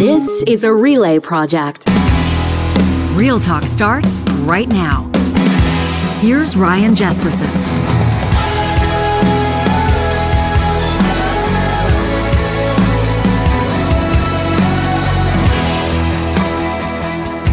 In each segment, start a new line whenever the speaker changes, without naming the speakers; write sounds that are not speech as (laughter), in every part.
This is a relay project.
Real Talk starts right now. Here's Ryan Jespersen.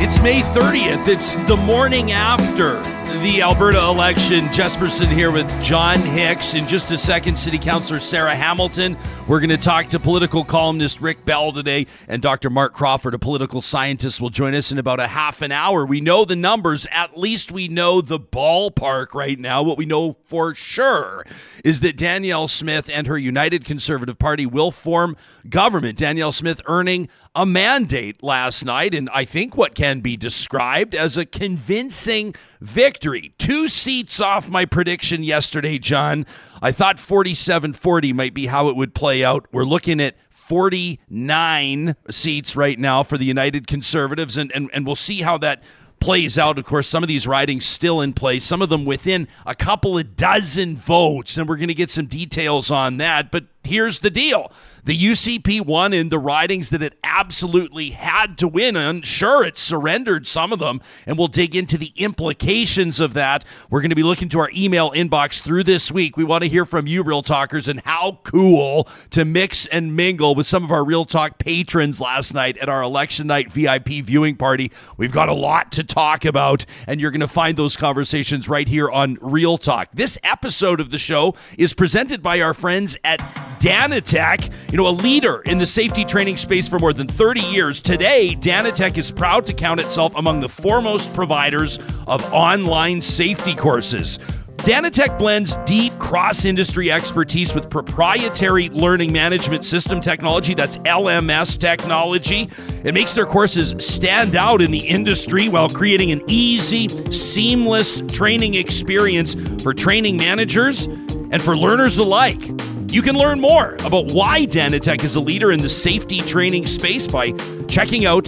It's May 30th. It's the morning after the Alberta election. Jespersen here with John Hicks. In just a second, City Councilor Sarah Hamilton. We're going to talk to political columnist Rick Bell today, and Dr. Mark Crawford, a political scientist, will join us in about a half an hour. We know the numbers. At least we know the ballpark right now. What we know for sure is that Danielle Smith and her United Conservative Party will form government. Danielle Smith earning a mandate last night, and I think what can be described as a convincing victory. Two seats off my prediction yesterday, John. I thought 47 40 might be how it would play out. We're looking at 49 seats right now for the United Conservatives, and, and, and we'll see how that plays out. Of course, some of these ridings still in place, some of them within a couple of dozen votes, and we're going to get some details on that. But here's the deal the UCP won in the ridings that it absolutely had to win. And sure, it surrendered some of them, and we'll dig into the implications of that. We're going to be looking to our email inbox through this week. We want to hear from you, Real Talkers, and how cool to mix and mingle with some of our Real Talk patrons last night at our election night VIP viewing party. We've got a lot to talk about, and you're going to find those conversations right here on Real Talk. This episode of the show is presented by our friends at Danatec, you know, a leader in the safety training space for more than 30 years. Today, Danatec is proud to count itself among the foremost providers of online safety courses. Danatec blends deep cross industry expertise with proprietary learning management system technology, that's LMS technology. It makes their courses stand out in the industry while creating an easy, seamless training experience for training managers and for learners alike. You can learn more about why Danatec is a leader in the safety training space by checking out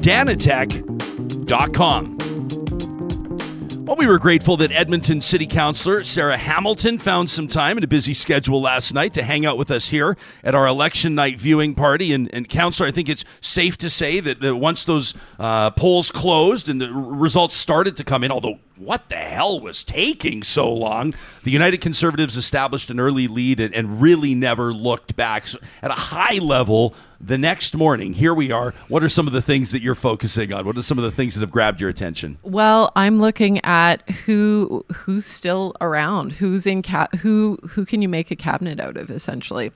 danatec.com. Well, we were grateful that Edmonton City Councilor Sarah Hamilton found some time in a busy schedule last night to hang out with us here at our election night viewing party. And, and Councilor, I think it's safe to say that once those uh, polls closed and the results started to come in, although what the hell was taking so long? The United Conservatives established an early lead and, and really never looked back. So at a high level, the next morning, here we are. What are some of the things that you're focusing on? What are some of the things that have grabbed your attention?
Well, I'm looking at who who's still around, who's in cap, who who can you make a cabinet out of, essentially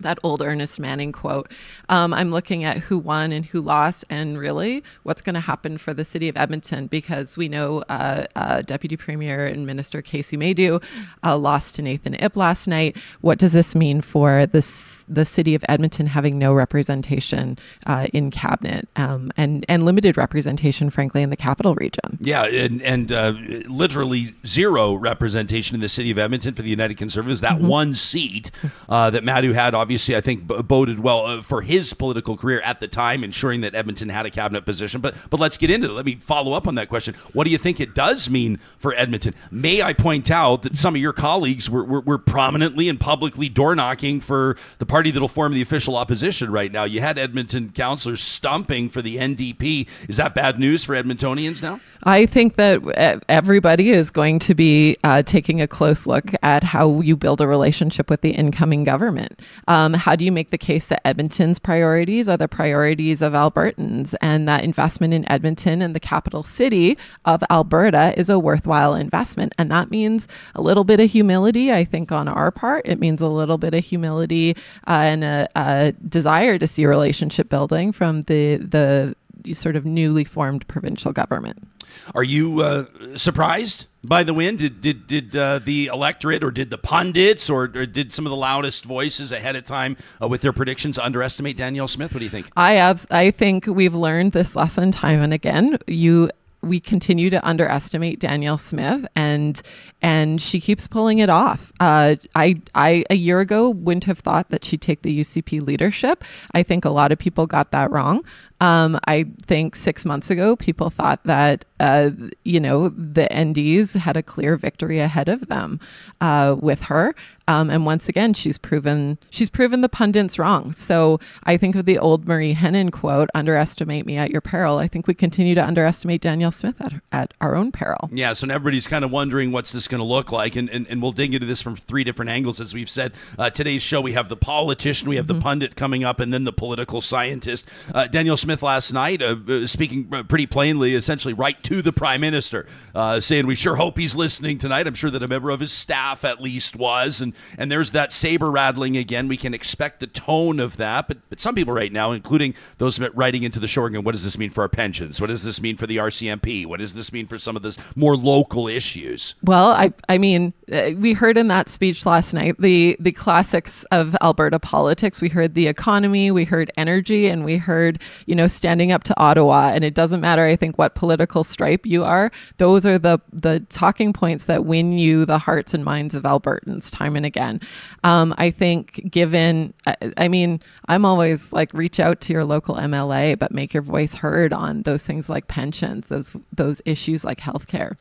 that old Ernest Manning quote. Um, I'm looking at who won and who lost, and really what's going to happen for the city of Edmonton because we know uh, uh, Deputy Premier and Minister Kaycee Madu uh, lost to Nathan Ip last night. What does this mean for this, the city of Edmonton having no representation uh, in cabinet um, and and limited representation, frankly, in the capital region?
Yeah, and, and uh, literally zero representation in the city of Edmonton for the United Conservatives. That mm-hmm. one seat uh, that Madu had obviously, I think boded well uh, for his political career at the time, ensuring that Edmonton had a cabinet position. But but let's get into it. Let me follow up on that question. What do you think it does mean for Edmonton? May I point out that some of your colleagues were, were, were prominently and publicly door knocking for the party that'll form the official opposition right now. You had Edmonton councillors stumping for the NDP. Is that bad news for Edmontonians now?
I think that everybody is going to be uh, taking a close look at how you build a relationship with the incoming government. Um, how do you make the case that Edmonton's priorities are the priorities of Albertans and that investment in Edmonton and the capital city of Alberta is a worthwhile investment? And that means a little bit of humility, I think, on our part. It means a little bit of humility uh, and a, a desire to see relationship building from the the sort of newly formed provincial government.
Are you uh, surprised by the win? Did did did uh, the electorate or did the pundits or, or, did some of the loudest voices ahead of time uh, with their predictions underestimate Danielle Smith? What do you think?
I abs- I think we've learned this lesson time and again. You we continue to underestimate Danielle Smith, and and she keeps pulling it off. Uh, I I a year ago wouldn't have thought that she'd take the UCP leadership. I think a lot of people got that wrong. Um, I think six months ago, people thought that, uh, you know, the NDs had a clear victory ahead of them uh, with her. Um, and once again, she's proven she's proven the pundits wrong. So I think of the old Marie Henein quote: "Underestimate me at your peril." I think we continue to underestimate Danielle Smith at, at our own peril.
Yeah. So everybody's kind of wondering what's this going to look like, and, and and we'll dig into this from three different angles, as we've said. Uh, today's show, we have the politician, we have mm-hmm. the pundit coming up, and then the political scientist. Uh, Danielle Smith last night uh, uh speaking uh, pretty plainly, essentially right to the prime minister, uh, saying we sure hope he's listening tonight. I'm sure that a member of his staff at least was, and and there's that saber rattling again. We can expect the tone of that, but but some people right now, including those writing into the show, again, what does this mean for our pensions? What does this mean for the RCMP? What does this mean for some of the more local issues?
Well, I I mean, uh, we heard in that speech last night the the classics of Alberta politics. We heard the economy, we heard energy, and we heard you know standing up to Ottawa. And it doesn't matter, I think, what political stripe you are. Those are the the talking points that win you the hearts and minds of Albertans time and again. Um, I think, given, I, I mean, I'm always like reach out to your local MLA, but make your voice heard on those things like pensions, those those issues like healthcare,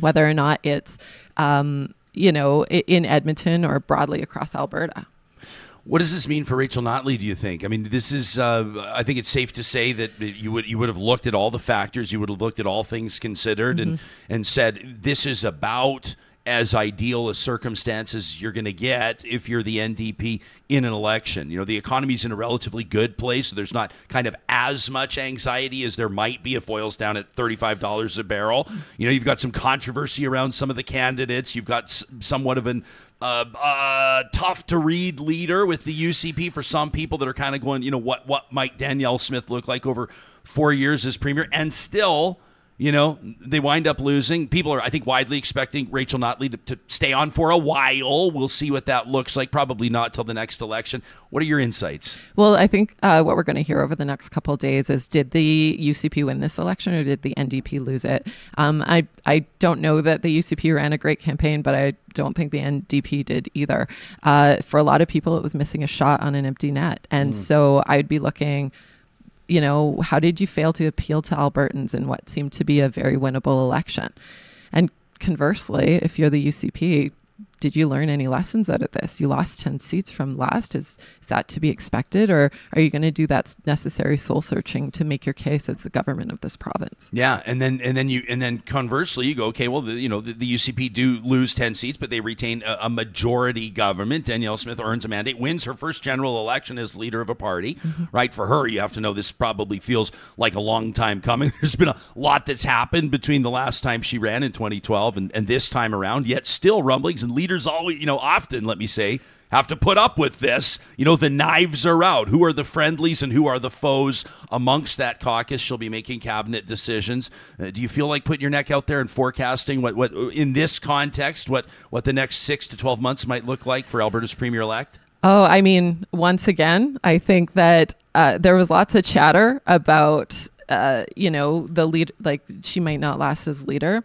whether or not it's um, you know in Edmonton or broadly across Alberta.
What does this mean for Rachel Notley? Do you think? I mean, this is. Uh, I think it's safe to say that you would you would have looked at all the factors, you would have looked at all things considered, mm-hmm. and and said this is about as ideal a circumstances you're going to get if you're the NDP in an election. You know, the economy's in a relatively good place, so there's not kind of as much anxiety as there might be if oil's down at $35 a barrel. You know, you've got some controversy around some of the candidates. You've got somewhat of an uh, uh, tough to read leader with the UCP for some people that are kind of going, you know, what what might Danielle Smith look like over four years as premier, and still you know, they wind up losing. People are, I think, widely expecting Rachel Notley to, to, stay on for a while. We'll see what that looks like. Probably not till the next election. What are your insights?
Well, I think uh, what we're going to hear over the next couple days is: did the UCP win this election, or did the NDP lose it? Um, I I don't know that the UCP ran a great campaign, but I don't think the NDP did either. Uh, for a lot of people, it was missing a shot on an empty net, and mm. so I'd be looking you know, how did you fail to appeal to Albertans in what seemed to be a very winnable election? And conversely, if you're the UCP, did you learn any lessons out of this? You lost 10 seats from last. Is, is that to be expected? Or are you going to do that necessary soul searching to make your case as the government of this province?
Yeah. And then, and then you, and then conversely, you go, okay, well, the, you know, the, the, UCP do lose 10 seats, but they retain a, a, majority government. Danielle Smith earns a mandate, wins her first general election as leader of a party, mm-hmm. right? For her, you have to know this probably feels like a long time coming. (laughs) There's been a lot that's happened between the last time she ran in 2012 and, and this time around, yet still rumblings and leaders leaders you know, often, let me say, have to put up with this. You know, the knives are out. Who are the friendlies and who are the foes amongst that caucus? She'll be making cabinet decisions. Uh, do you feel like putting your neck out there and forecasting what, what in this context, what, what the next six to 12 months might look like for Alberta's premier elect?
Oh, I mean, once again, I think that uh, there was lots of chatter about, uh, you know, the lead, like she might not last as leader.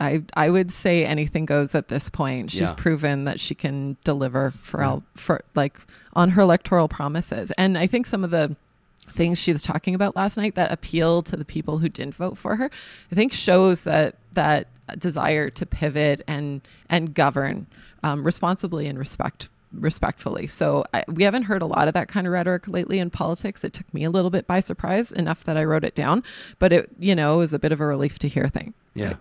I I would say anything goes at this point. She's yeah. proven that she can deliver for yeah. for like on her electoral promises. And I think some of the things she was talking about last night that appeal to the people who didn't vote for her, I think shows that that desire to pivot and and govern um, responsibly and respect respectfully. So I, we haven't heard a lot of that kind of rhetoric lately in politics. It took me a little bit by surprise, enough that I wrote it down. But it, you know, was a bit of a relief to hear thing.
Yeah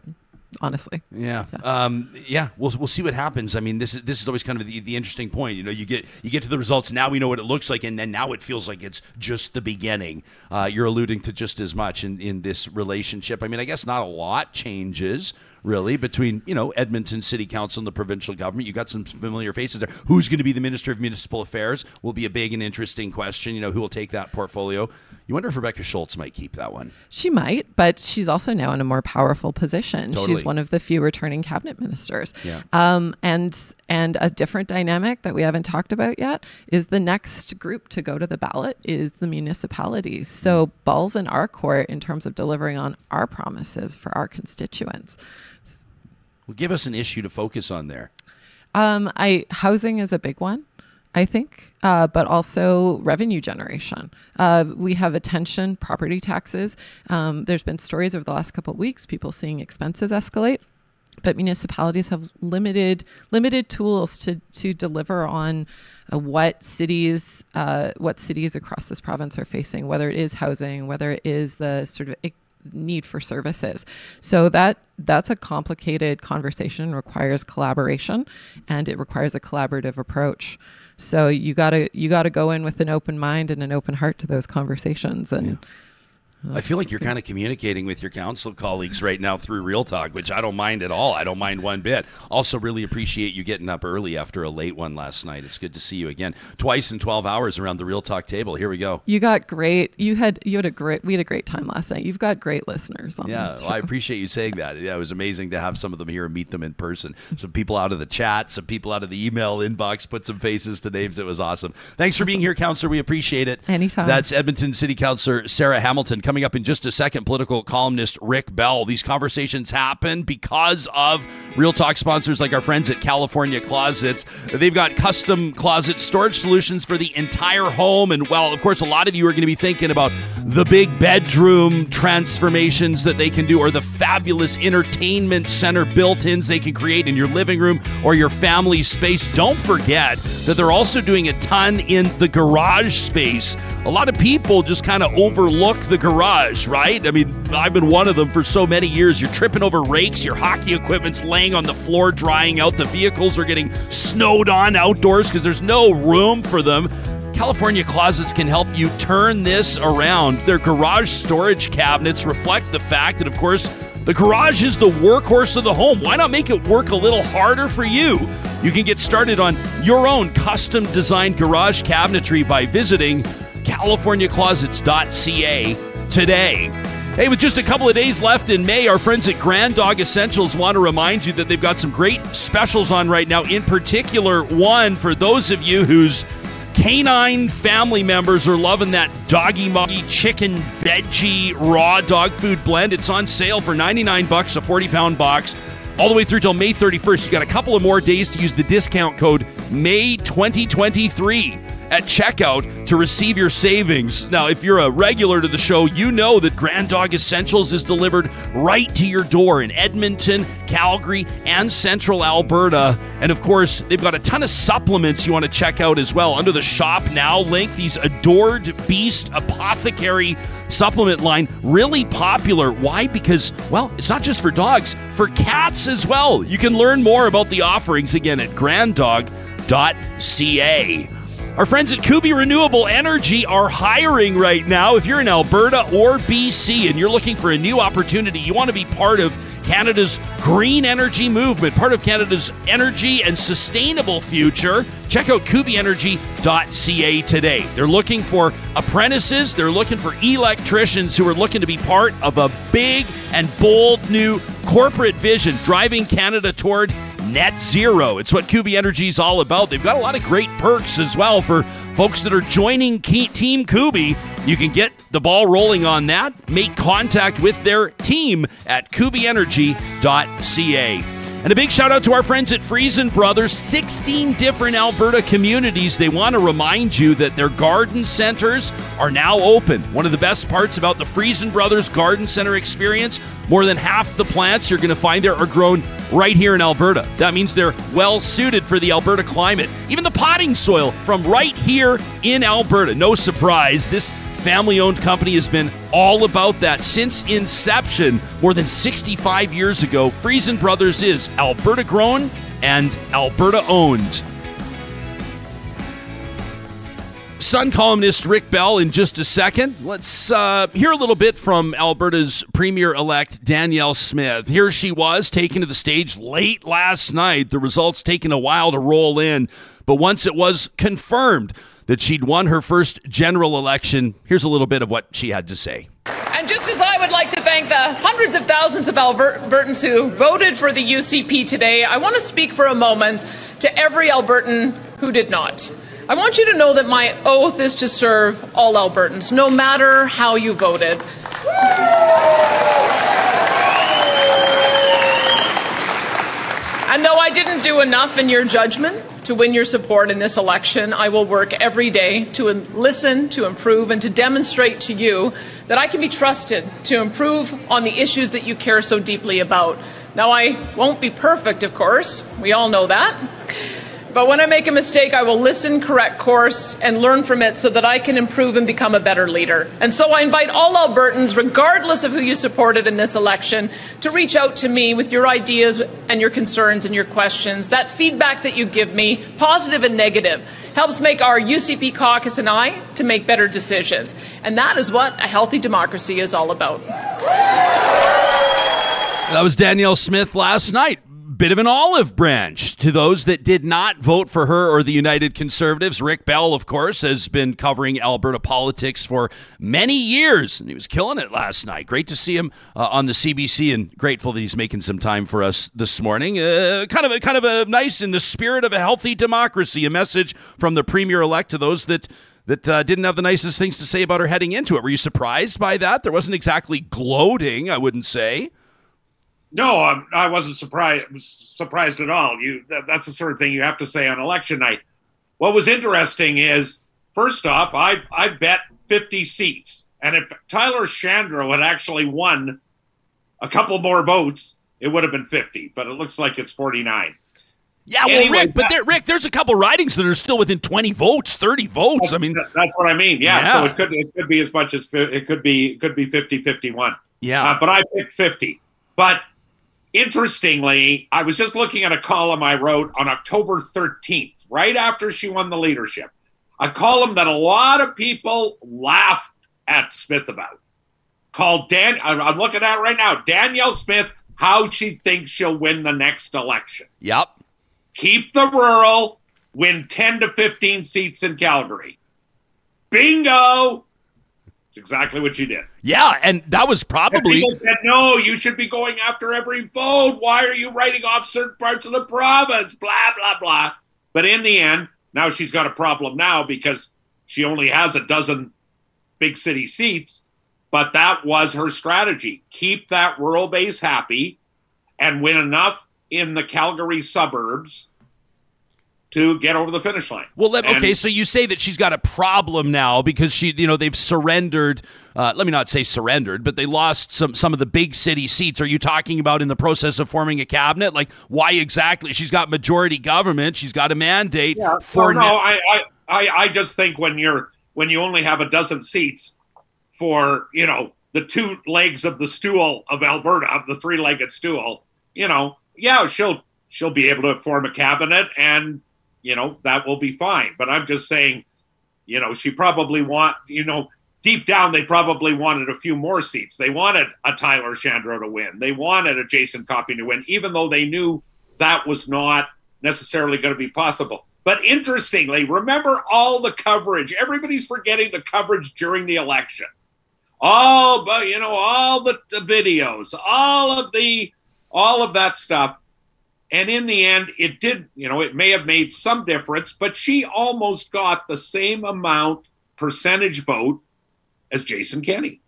honestly.
Yeah. Yeah. Um, yeah. We'll, we'll see what happens. I mean, this is, this is always kind of the, the interesting point. You know, you get, you get to the results. Now we know what it looks like. And then now it feels like it's just the beginning. Uh, you're alluding to just as much in, in this relationship. I mean, I guess not a lot changes really between you know Edmonton City Council and the provincial government. You got some familiar faces there. Who's going to be the Minister of Municipal Affairs will be a big and interesting question. You know who will take that portfolio. You wonder if Rebecca Schulz might keep that one.
She might, but she's also now in a more powerful position. Totally. She's one of the few returning cabinet ministers.
Yeah.
Um, and and a different dynamic that we haven't talked about yet is the next group to go to the ballot is the municipalities. So balls in our court in terms of delivering on our promises for our constituents.
Well, give us an issue to focus on there.
Um, I housing is a big one. I think, uh, but also revenue generation. Uh, we have attention, property taxes. Um, there's been stories over the last couple of weeks, people seeing expenses escalate but municipalities have limited limited tools to to deliver on uh, what cities uh, what cities across this province are facing, whether it is housing, whether it is the sort of need for services. So that that's a complicated conversation, requires collaboration, and it requires a collaborative approach. So you gotta you gotta go in with an open mind and an open heart to those conversations and. Yeah
I feel like you're kind of communicating with your council colleagues right now through Real Talk, which I don't mind at all. I don't mind one bit. Also, really appreciate you getting up early after a late one last night. It's good to see you again, twice in 12 hours around the Real Talk table. Here we go.
You got great. You had you had a great. We had a great time last night. You've got great listeners.
yeah, well, I appreciate you saying that. Yeah, it was amazing to have some of them here and meet them in person. Some people out of the chat, some people out of the email inbox, put some faces to names. It was awesome. Thanks for being here, Councillor. We appreciate it.
Anytime.
That's Edmonton City Councillor Sarah Hamilton coming up in just a second political columnist Rick Bell. These conversations happen because of Real Talk sponsors like our friends at California Closets. They've got custom closet storage solutions for the entire home. And, well, of course, a lot of you are going to be thinking about the big bedroom transformations that they can do or the fabulous entertainment center built ins they can create in your living room or your family space. Don't forget that they're also doing a ton in the garage space. A lot of people just kind of overlook the garage, right? right? I mean, I've been one of them for so many years. You're tripping over rakes, your hockey equipment's laying on the floor drying out, the vehicles are getting snowed on outdoors because there's no room for them. California Closets can help you turn this around. Their garage storage cabinets reflect the fact that, of course, the garage is the workhorse of the home. Why not make it work a little harder for you? You can get started on your own custom designed garage cabinetry by visiting californiaclosets.ca today. Hey, with just a couple of days left in May, our friends at Grand Dog Essentials want to remind you that they've got some great specials on right now. In particular, one for those of you whose canine family members are loving that doggy muggy chicken veggie raw dog food blend. It's on sale for 99 bucks a 40 pound box all the way through till May 31st. You got a couple of more days to use the discount code May 2023 at checkout to receive your savings. Now, if you're a regular to the show, you know that Grand Dog Essentials is delivered right to your door in Edmonton, Calgary, and Central Alberta. And of course, they've got a ton of supplements you want to check out as well. Under the Shop Now link, these Adored Beast Apothecary supplement line really popular. Why? Because, well, it's not just for dogs, for cats as well. You can learn more about the offerings again at granddog.ca. Our friends at Kuby Renewable Energy are hiring right now. If you're in Alberta or BC and you're looking for a new opportunity, you want to be part of Canada's green energy movement, part of Canada's energy and sustainable future, check out kubyenergy.ca today. They're looking for apprentices, they're looking for electricians who are looking to be part of a big and bold new corporate vision driving Canada toward net zero. It's what Kuby Energy is all about. They've got a lot of great perks as well for folks that are joining Team Kuby. You can get the ball rolling on that. Make contact with their team at kubyenergy.ca. And a big shout out to our friends at Freson Brothers, 16 different Alberta communities. They want to remind you that their garden centers are now open. One of the best parts about the Freson Brothers Garden Center experience, more than half the plants you're going to find there are grown right here in Alberta. That means they're well suited for the Alberta climate. Even the potting soil from right here in Alberta. No surprise, this family owned company has been all about that since inception more than 65 years ago. Freson Brothers is Alberta grown and Alberta owned. Sun columnist Rick Bell in just a second. Let's uh, hear a little bit from Alberta's Premier elect Danielle Smith. Here she was taken to the stage late last night. The results taking a while to roll in, but once it was confirmed, that she'd won her first general election. Here's a little bit of what she had to say.
And just as I would like to thank the hundreds of thousands of Albertans who voted for the UCP today, I want to speak for a moment to every Albertan who did not. I want you to know that my oath is to serve all Albertans, no matter how you voted. And though I didn't do enough in your judgment to win your support in this election, I will work every day to listen, to improve, and to demonstrate to you that I can be trusted to improve on the issues that you care so deeply about. Now, I won't be perfect, of course. We all know that. But when I make a mistake, I will listen, correct course, and learn from it so that I can improve and become a better leader. And so I invite all Albertans, regardless of who you supported in this election, to reach out to me with your ideas and your concerns and your questions. That feedback that you give me, positive and negative, helps make our UCP caucus and I to make better decisions. And that is what a healthy democracy is all about.
That was Danielle Smith last night bit of an olive branch to those that did not vote for her or the United Conservatives. Rick Bell, of course, has been covering Alberta politics for many years, and he was killing it last night. Great to see him uh, on the CBC, and grateful that he's making some time for us this morning. Uh, kind of a kind of a nice in the spirit of a healthy democracy. A message from the premier elect to those that that uh, didn't have the nicest things to say about her heading into it. Were you surprised by that? There wasn't exactly gloating, I wouldn't say.
No, I was not surprised surprised at all. You that, that's the sort of thing you have to say on election night. What was interesting is, first off, I I bet 50 seats, and if Tyler Shandro had actually won a couple more votes, it would have been 50. But it looks like it's 49.
Yeah, well, anyway, Rick, but there, Rick, there's a couple ridings that are still within 20 votes, 30 votes. I mean,
that's what I mean. Yeah, yeah, so it could it could be as much as it could be it could be 50 51.
Yeah.
Uh, but I picked 50. But Interestingly, I was just looking at a column I wrote on October 13th, right after she won the leadership. A column that a lot of people laughed at Smith about. Called Dan, I'm looking at right now. Danielle Smith, how she thinks she'll win the next election.
Yep.
Keep the rural, win 10 to 15 seats in Calgary. Bingo! Exactly what you did.
Yeah, and that was probably.
Said, no, you should be going after every vote. Why are you writing off certain parts of the province? Blah, blah, blah. But in the end, now she's got a problem now because she only has a dozen big city seats. But that was her strategy keep that rural base happy and win enough in the Calgary suburbs to get over the finish line.
Well, let, okay, so you say that she's got a problem now because she, you know, they've surrendered. Uh, let me not say surrendered, but they lost some some of the big city seats. Are you talking about in the process of forming a cabinet? Like, why exactly? She's got majority government. She's got a mandate
yeah, for. No, no I, I, I just think when you're when you only have a dozen seats for you know the two legs of the stool of Alberta of the three-legged stool, you know, yeah, she'll she'll be able to form a cabinet and you know, that will be fine. But I'm just saying, you know, she probably want, you know, deep down they probably wanted a few more seats. They wanted a Tyler Shandro to win. They wanted a Jason Copping to win, even though they knew that was not necessarily going to be possible. But interestingly, remember all the coverage. Everybody's forgetting the coverage during the election. All, but you know, all the videos, all of the, all of that stuff and in the end, it did, you know, it may have made some difference, but she almost got the same amount percentage vote as Jason Kenney.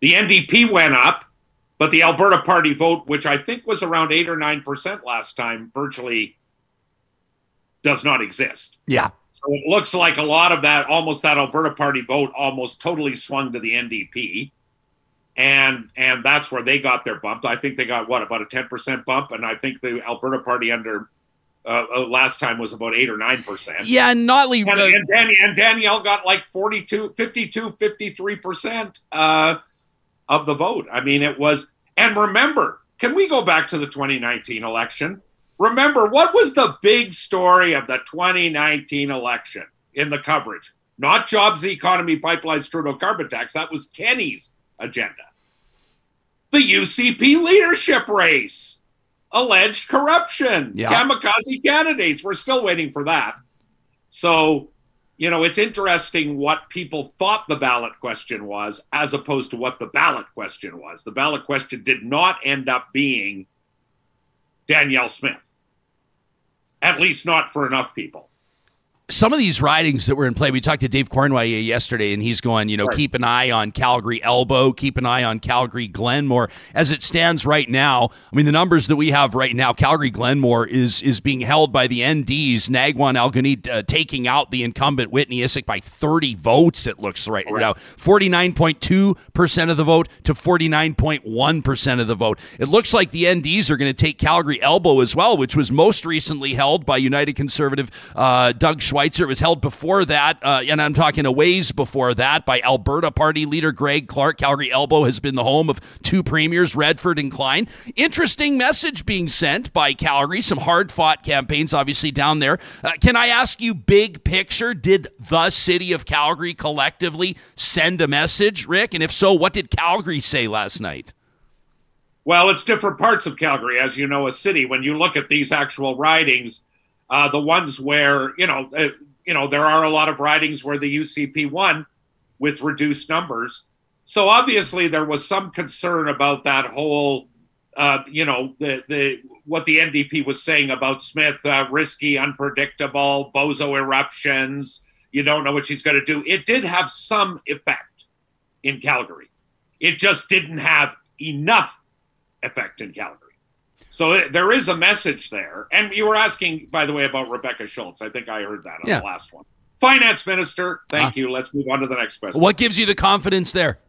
The NDP went up, but the Alberta Party vote, which I think was around 8 or 9% last time, virtually does not exist.
Yeah.
So it looks like a lot of that, almost that Alberta Party vote, almost totally swung to the NDP and and that's where they got their bump. I think they got what about a ten percent bump, and I think the Alberta Party under uh, uh last time was about eight or nine percent.
Yeah, and Notley
and, uh, and, Dan, and, Danielle got like 42, 52, 53 percent uh, of the vote. I mean, it was. And remember, can we go back to the 2019 election? Remember, what was the big story of the 2019 election in the coverage? Not jobs, economy, pipelines, Trudeau carbon tax. That was Kenney's agenda. The UCP leadership race, alleged corruption, yeah. kamikaze candidates. We're still waiting for that. So, you know, it's interesting what people thought the ballot question was as opposed to what the ballot question was. The ballot question did not end up being Danielle Smith, at least not for enough people.
Some of these ridings that were in play, we talked to Dave Cournoyer yesterday, and he's going, you know, right. keep an eye on Calgary Elbow, keep an eye on Calgary Glenmore. As it stands right now, I mean, the numbers that we have right now, Calgary Glenmore is is being held by the NDs, Nagwan Al-Guneid uh, taking out the incumbent Whitney Issik by 30 votes, it looks right, right. now. 49.2% of the vote to 49.1% of the vote. It looks like the NDs are going to take Calgary Elbow as well, which was most recently held by United Conservative uh, Doug Schweitzer. It was held before that, uh, and I'm talking a ways before that, by Alberta Party leader Greg Clark. Calgary Elbow has been the home of two premiers, Redford and Klein. Interesting message being sent by Calgary. Some hard fought campaigns, obviously, down there. Uh, can I ask you, big picture, did the city of Calgary collectively send a message, Rick? And if so, what did Calgary say last night?
Well, it's different parts of Calgary, as you know, a city. When you look at these actual ridings, uh, the ones where you know, uh, you know, there are a lot of ridings where the UCP won with reduced numbers. So obviously, there was some concern about that whole, uh, you know, the the what the NDP was saying about Smith, uh, risky, unpredictable, bozo eruptions. You don't know what she's going to do. It did have some effect in Calgary. It just didn't have enough effect in Calgary. So there is a message there. And you were asking, by the way, about Rebecca Schulz. I think I heard that on yeah. the last one. Finance Minister, thank uh, you. Let's move on to the next question.
What gives you the confidence there?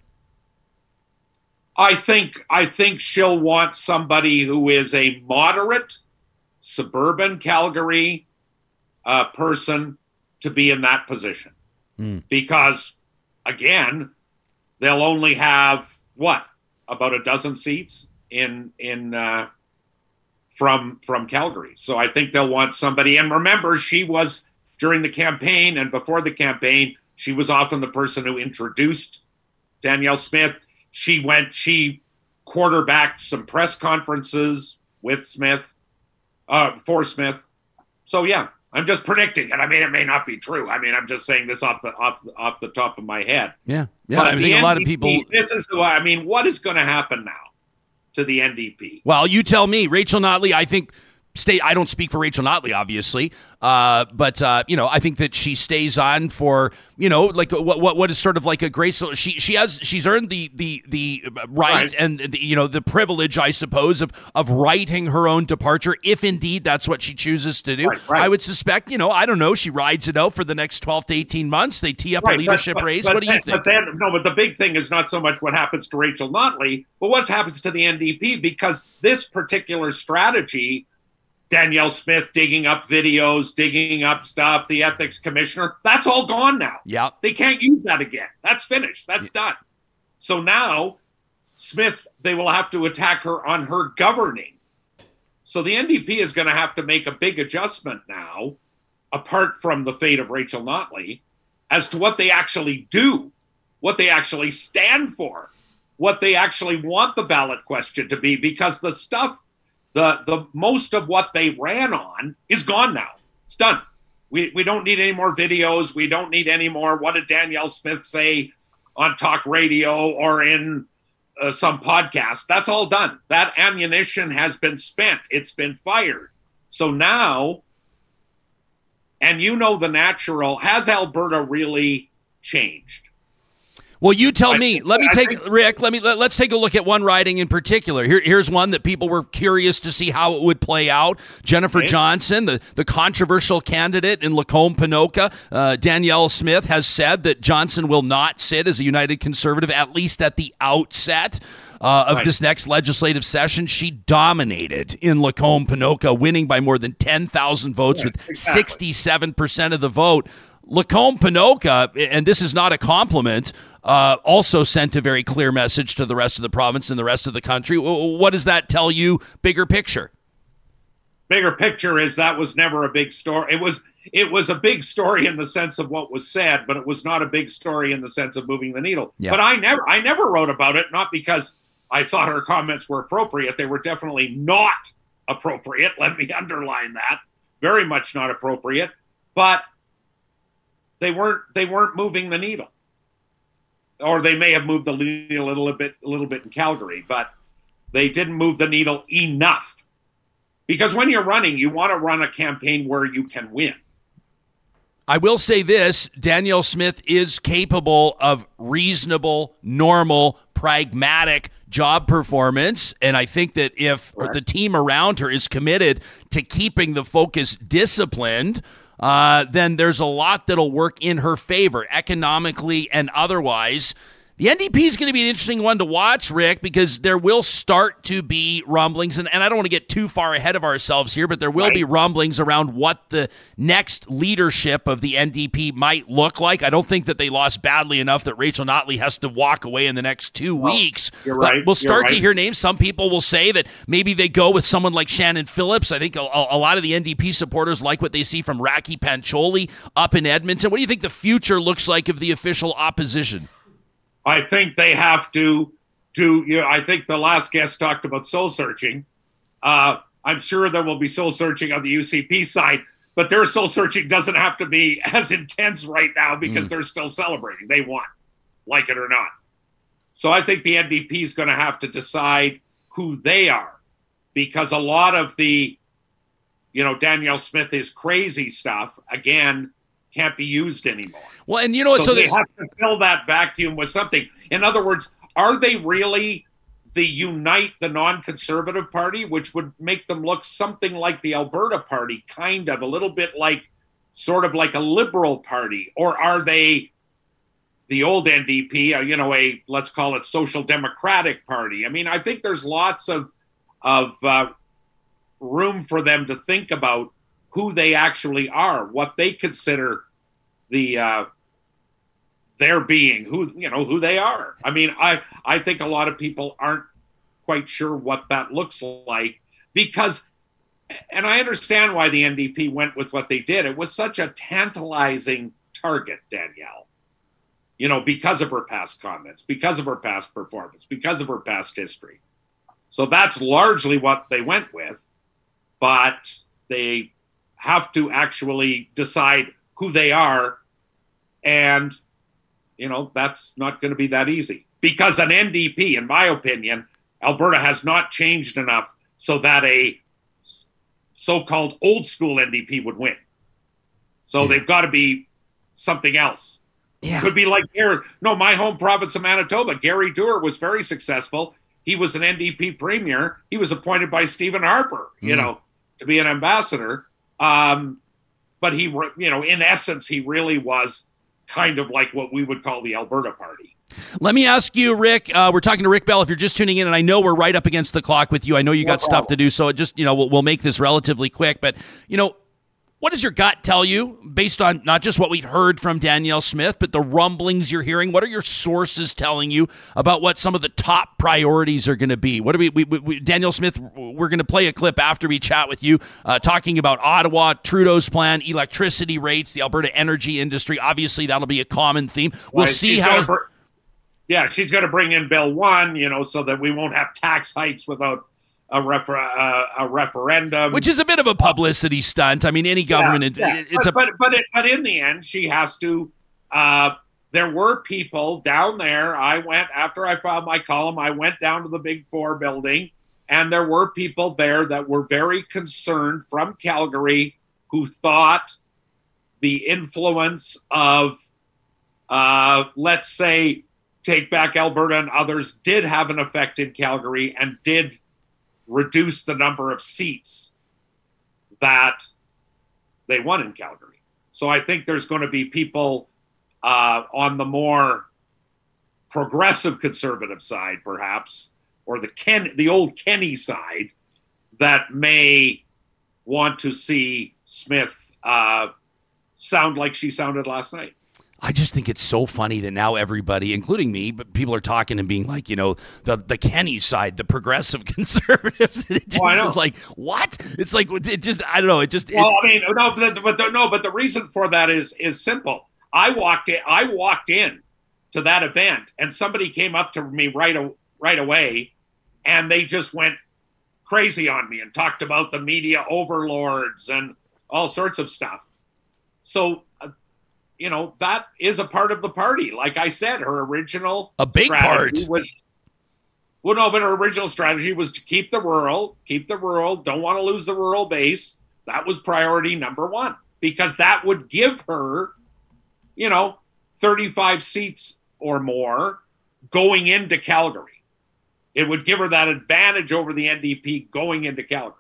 I think I think she'll want somebody who is a moderate suburban Calgary uh, person to be in that position, mm. because again, they'll only have what about a dozen seats in in uh, from from Calgary. So I think they'll want somebody. And remember, she was during the campaign and before the campaign, she was often the person who introduced Danielle Smith. She went, she quarterbacked some press conferences with Smith, uh, for Smith. So yeah, I'm just predicting it. I mean, it may not be true. I mean, I'm just saying this off the off the, off the top of my head.
Yeah, yeah. But I think a lot of people.
This is the. I mean, what is going to happen now? To the NDP.
Well, you tell me, Rachel Notley. I think stay. I don't speak for Rachel Notley, obviously, uh, but uh, you know, I think that she stays on for you know, like what what what is sort of like a graceful. She she has she's earned the the the right, right. and the, you know the privilege, I suppose, of of writing her own departure, if indeed that's what she chooses to do. Right, right. I would suspect, you know, I don't know, she rides it out for the next twelve to eighteen months. They tee up a leadership but, race.
But,
what do you think?
But then, no, but the big thing is not so much what happens to Rachel Notley, but what happens to the NDP because this particular strategy Danielle Smith digging up videos, digging up stuff, the ethics commissioner. That's all gone now.
Yeah.
They can't use that again. That's finished. That's done. So now Smith, they will have to attack her on her governing. So the NDP is going to have to make a big adjustment now, apart from the fate of Rachel Notley, as to what they actually do, what they actually stand for, what they actually want the ballot question to be, because the stuff the the most of what they ran on is gone now. It's done. We we don't need any more videos. We don't need any more. What did Danielle Smith say on talk radio or in uh, some podcast? That's all done. That ammunition has been spent. It's been fired. So now, and you know the natural. Has Alberta really changed?
Well, you tell me. Let me take Rick. Let me let, us take a look at one riding in particular. Here, here's one that people were curious to see how it would play out. Jennifer okay. Johnson, the the controversial candidate in Lacombe Ponoka, uh, Danielle Smith has said that Johnson will not sit as a United Conservative at least at the outset. Uh, of right. this next legislative session. She dominated in Lacombe Ponoka, winning by more than 10,000 votes yeah, with exactly. 67% of the vote. Lacombe Ponoka, and this is not a compliment, uh, also sent a very clear message to the rest of the province and the rest of the country. What does that tell you, bigger picture?
Bigger picture is that was never a big story. It was it was a big story in the sense of what was said, but it was not a big story in the sense of moving the needle. Yeah. But I never I never wrote about it, not because I thought her comments were appropriate. They were definitely not appropriate. Let me (laughs) underline that. Very much not appropriate. But they weren't they weren't moving the needle or they may have moved the needle a little bit, a little bit in Calgary, but they didn't move the needle enough. Because when you're running, you want to run a campaign where you can win.
I will say this Danielle Smith is capable of reasonable, normal, pragmatic job performance. And I think that if right. the team around her is committed to keeping the focus disciplined, uh, then there's a lot that'll work in her favor, economically and otherwise. The NDP is going to be an interesting one to watch, Rick, because there will start to be rumblings, and, and I don't want to get too far ahead of ourselves here, but there will right. be rumblings around what the next leadership of the NDP might look like. I don't think that they lost badly enough that Rachel Notley has to walk away in the next two well, weeks.
You're right.
But we'll start
right.
to hear names. Some people will say that maybe they go with someone like Shannon Phillips. I think a, a lot of the NDP supporters like what they see from Rakhi Pancholi up in Edmonton. What do you think the future looks like of the official opposition?
I think they have to do. You know, I think the last guest talked about soul searching. Uh, I'm sure there will be soul searching on the UCP side, but their soul searching doesn't have to be (laughs) as intense right now because mm. they're still celebrating. They won, like it or not. So I think the NDP is going to have to decide who they are because a lot of the, you know, Danielle Smith is crazy stuff again can't be used anymore.
Well, and you know what?
So, so they have to fill that vacuum with something. In other words, are they really the Unite the Non-Conservative Party, which would make them look something like the Alberta Party, kind of a little bit like, sort of like a Liberal Party, or are they? The old NDP, uh, you know, a let's call it Social Democratic Party. I mean, I think there's lots of of uh, room for them to think about who they actually are, what they consider the uh, their being, who you know who they are. I mean, I I think a lot of people aren't quite sure what that looks like because, and I understand why the NDP went with what they did. It was such a tantalizing target, Danielle. You know, because of her past comments, because of her past performance, because of her past history. So that's largely what they went with, but they have to actually decide who they are. And, you know, that's not going to be that easy because an NDP, in my opinion, Alberta has not changed enough so that a so called old school NDP would win. So yeah. they've got to be something else. Yeah. Could be like here. No, my home province of Manitoba, Gary Doer was very successful. He was an NDP premier. He was appointed by Stephen Harper, you mm. know, to be an ambassador. Um, but he, you know, in essence, he really was kind of like what we would call the Alberta Party.
Let me ask you, Rick. Uh, we're talking to Rick Bell. If you're just tuning in, and I know we're right up against the clock with you, I know you got stuff to do, so just you know we'll, we'll make this relatively quick. But you know, what does your gut tell you based on not just what we've heard from Danielle Smith, but the rumblings you're hearing? What are your sources telling you about what some of the top priorities are going to be? What are we, we, we, Danielle Smith, we're going to play a clip after we chat with you uh, talking about Ottawa, Trudeau's plan, electricity rates, the Alberta energy industry. Obviously, that'll be a common theme. We'll right. see how.
Br- yeah, she's going to bring in Bill 1, you know, so that we won't have tax hikes without a, refer- uh, a referendum,
which is a bit of a publicity stunt. I mean, any government, yeah, yeah. it's
but,
a
but but it, but in the end, she has to. Uh, there were people down there. I went after I filed my column. I went down to the Big Four building, and there were people there that were very concerned from Calgary who thought the influence of, uh, let's say, Take Back Alberta and others did have an effect in Calgary and did reduce the number of seats that they won in Calgary. So I think there's going to be people uh, on the more progressive conservative side, perhaps, or the Ken, the old Kenney side, that may want to see Smith uh, sound like she sounded last night.
I just think it's so funny that now everybody, including me, but people are talking and being like, you know, the the Kenney side, the progressive (laughs) conservatives. (laughs) it oh, just well, is like, what? It's like it just I don't know. It just.
Well, I mean, no, but, but the, no, but the reason for that is is simple. I walked in. I walked in to that event, and somebody came up to me right right away, and they just went crazy on me and talked about the media overlords and all sorts of stuff. So you know that is a part of the party. Like I said, her original
a big part
was well, no, but her original strategy was to keep the rural, keep the rural, don't want to lose the rural base. That was priority number one. because that would give her, you know, 35 seats or more going into Calgary. It would give her that advantage over the NDP going into Calgary.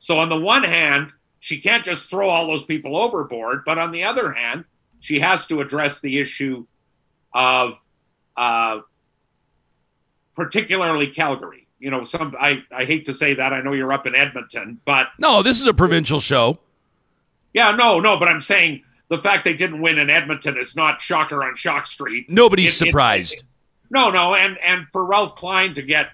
So, on the one hand, she can't just throw all those people overboard, but on the other hand, she has to address the issue of uh, particularly Calgary. You know, some I, I hate to say that. I know you're up in Edmonton, but
no, this is a provincial show.
Yeah, no, no, but I'm saying the fact they didn't win in Edmonton is not shocker on Shock Street.
Nobody's it, surprised. It, it,
no, no, and and for Ralph Klein to get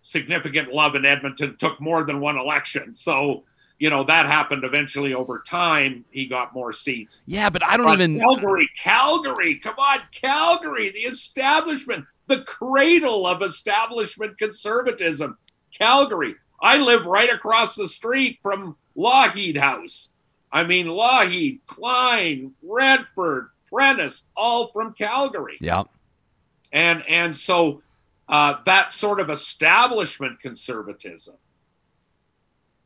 significant love in Edmonton took more than one election. So you know that happened eventually over time. He got more seats.
Yeah, but I don't but even
Calgary, Calgary, come on, Calgary, the establishment, the cradle of establishment conservatism, Calgary. I live right across the street from Lougheed House. I mean, Lougheed, Klein, Redford, Prentice, all from Calgary.
Yeah.
And and so uh, that sort of establishment conservatism,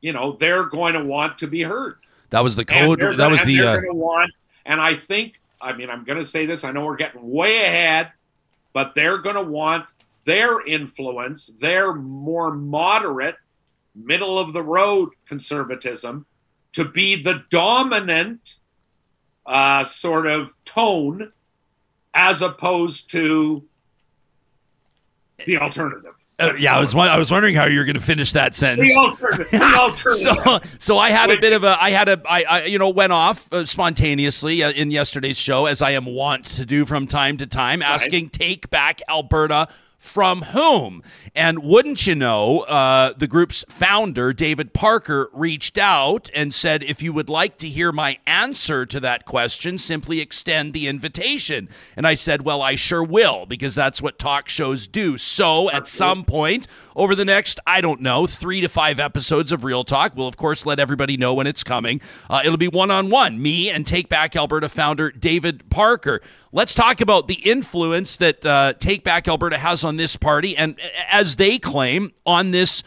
you know, they're going to want to be heard.
That was the code. That was the. Uh...
Want, and I think, I mean, I'm going to say this. I know we're getting way ahead, but they're going to want their influence, their more moderate, middle of the road conservatism to be the dominant uh, sort of tone as opposed to the alternative.
Uh, yeah, I was I was wondering how you were going to finish that sentence.
The alternative. The alternative. (laughs)
so, so I had a bit of a I had a I, I you know went off uh, spontaneously uh, in yesterday's show as I am wont to do from time to time, asking right. take back Alberta from whom? And wouldn't you know, uh, the group's founder, David Parker, reached out and said, if you would like to hear my answer to that question, simply extend the invitation. And I said, well, I sure will, because that's what talk shows do. So at some point over the next, I don't know, three to five episodes of Real Talk, we'll, of course, let everybody know when it's coming. Uh, it'll be one on one, me and Take Back Alberta founder David Parker. Let's talk about the influence that uh, Take Back Alberta has on this party and, as they claim, on this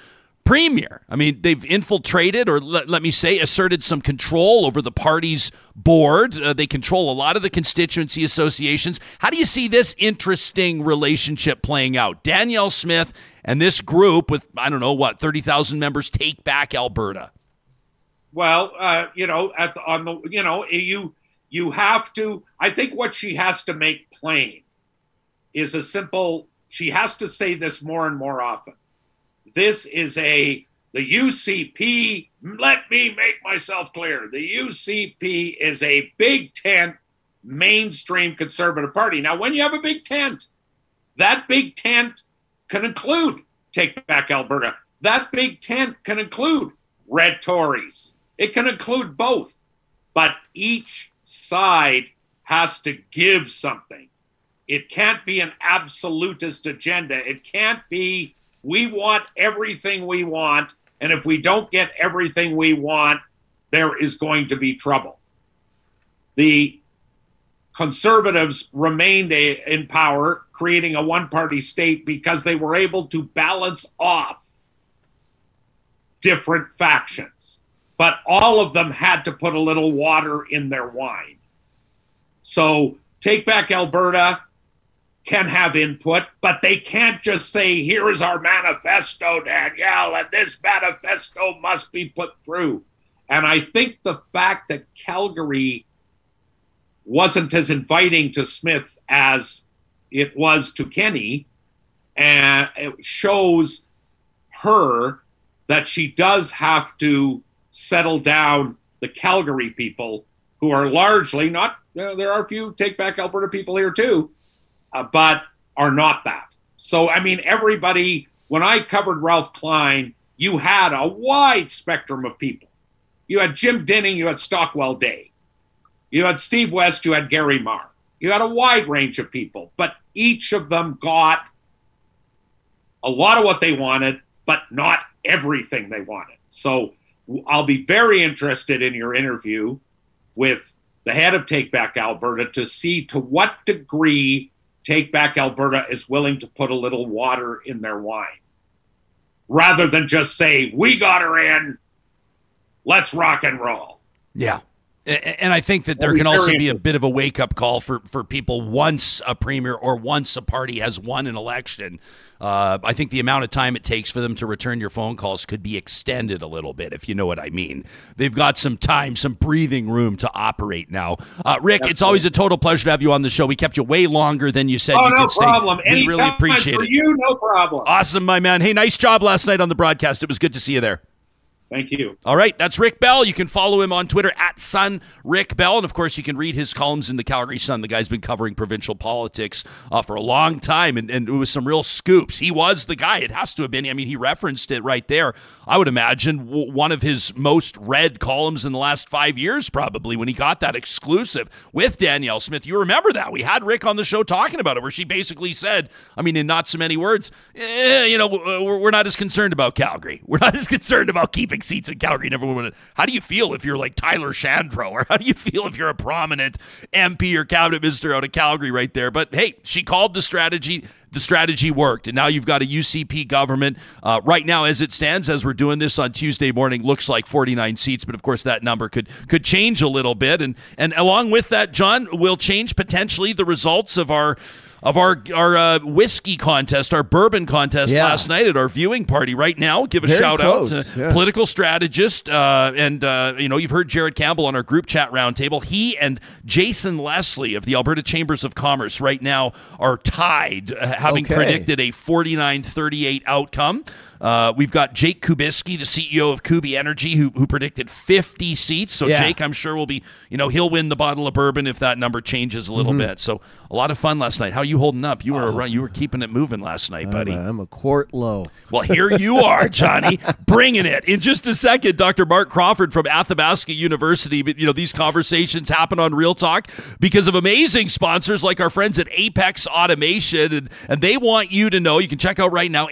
premier. I mean, they've infiltrated, or let, let, me say, asserted some control over the party's board. Uh, they control a lot of the constituency associations. How do you see this interesting relationship playing out? Danielle Smith and this group with, I don't know, what, 30,000 members take back Alberta.
Well, uh, you know, at the, on the, you know, you you have to, I think what she has to make plain is a simple, she has to say this more and more often. This is a, the UCP, let me make myself clear. The UCP is a big tent, mainstream conservative party. Now, when you have a big tent, that big tent can include Take Back Alberta. That big tent can include red Tories. It can include both. But each side has to give something. It can't be an absolutist agenda. It can't be, we want everything we want. And if we don't get everything we want, there is going to be trouble. The conservatives remained a, in power, creating a one party state because they were able to balance off different factions but all of them had to put a little water in their wine. So Take Back Alberta can have input, but they can't just say, here is our manifesto, Danielle, and this manifesto must be put through. And I think the fact that Calgary wasn't as inviting to Smith as it was to Kenney and it shows her that she does have to settle down the Calgary people who are largely not, you know, there are a few take back Alberta people here too, uh, but are not that. So, I mean, everybody, when I covered Ralph Klein, you had a wide spectrum of people. You had Jim Dinning, you had Stockwell Day. You had Steve West, you had Gary Mar. You had a wide range of people, but each of them got a lot of what they wanted, but not everything they wanted. So I'll be very interested in your interview with the head of Take Back Alberta to see to what degree Take Back Alberta is willing to put a little water in their wine rather than just say, we got her in, let's rock and roll.
Yeah. And I think that there can also be a bit of a wake up call for, for people once a premier or once a party has won an election uh, I think the amount of time it takes for them to return your phone calls could be extended a little bit, if you know what I mean. They've got some time, some breathing room to operate now. Uh, Rick, Absolutely. it's always a total pleasure to have you on the show. We kept you way longer than you said
oh,
you
no
could stay.
problem.
We
Anytime
really appreciate it.
you, no problem.
Awesome, my man. Hey, nice job last night on the broadcast. It was good to see you there.
Thank you.
All right, that's Rick Bell. You can follow him on Twitter at Sun Rick Bell, and of course, you can read his columns in the Calgary Sun. The guy's been covering provincial politics uh, for a long time, and, and it was some real scoops. He was the guy. It has to have been. I mean, he referenced it right there. I would imagine w- one of his most read columns in the last five years, probably when he got that exclusive with Danielle Smith. You remember that we had Rick on the show talking about it, where she basically said, I mean, in not so many words, eh, you know, we're not as concerned about Calgary. We're not as concerned about keeping seats in Calgary. Never would. How do you feel if you're like Tyler Shandro, or how do you feel if you're a prominent MP or cabinet minister out of Calgary right there? But hey, she called the strategy. The strategy worked, and now you've got a UCP government uh, right now, as it stands, as we're doing this on Tuesday morning. Looks like 49 seats, but of course that number could could change a little bit, and and along with that, John will change potentially the results of our of our our uh, whiskey contest, our bourbon contest yeah. last night at our viewing party. Right now, give a
Very
shout
close.
out to
yeah.
political strategist, uh, and uh, you know you've heard Jared Campbell on our group chat roundtable. He and Jason Leslie of the Alberta Chambers of Commerce right now are tied, uh, having
okay.
predicted a 49-38 outcome. Uh, we've got Jake Kubiski, the CEO of Kubi Energy, who, who predicted 50 seats. So
yeah.
Jake, I'm sure will be, you know, he'll win the bottle of bourbon if that number changes a little mm-hmm. bit. So a lot of fun last night. How you holding up? You were oh. you were keeping it moving last night, buddy.
I'm a, I'm a quart low.
Well, here you are, Johnny, (laughs) bringing it. In just a second, Dr. Mark Crawford from Athabasca University. But you know, these conversations happen on Real Talk because of amazing sponsors like our friends at Apex Automation, and, and they want you to know. You can check out right now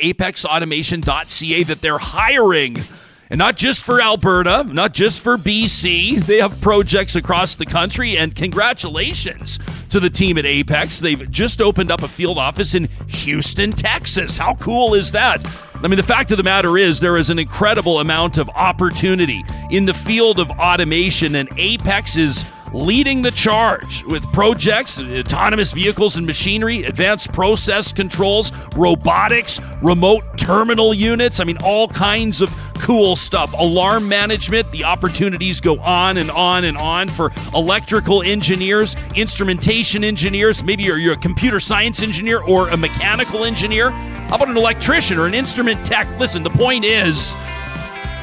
apexautomation.ca that they're hiring. And not just for Alberta, not just for BC. They have projects across the country. And congratulations to the team at Apex. They've just opened up a field office in Houston, Texas. How cool is that? I mean, the fact of the matter is, there is an incredible amount of opportunity in the field of automation, and Apex is leading the charge with projects, autonomous vehicles and machinery, advanced process controls, robotics, remote terminal units. I mean, all kinds of cool stuff. Alarm management, the opportunities go on and on and on for electrical engineers, instrumentation engineers. Maybe you're, you're a computer science engineer or a mechanical engineer. How about an electrician or an instrument tech? Listen, the point is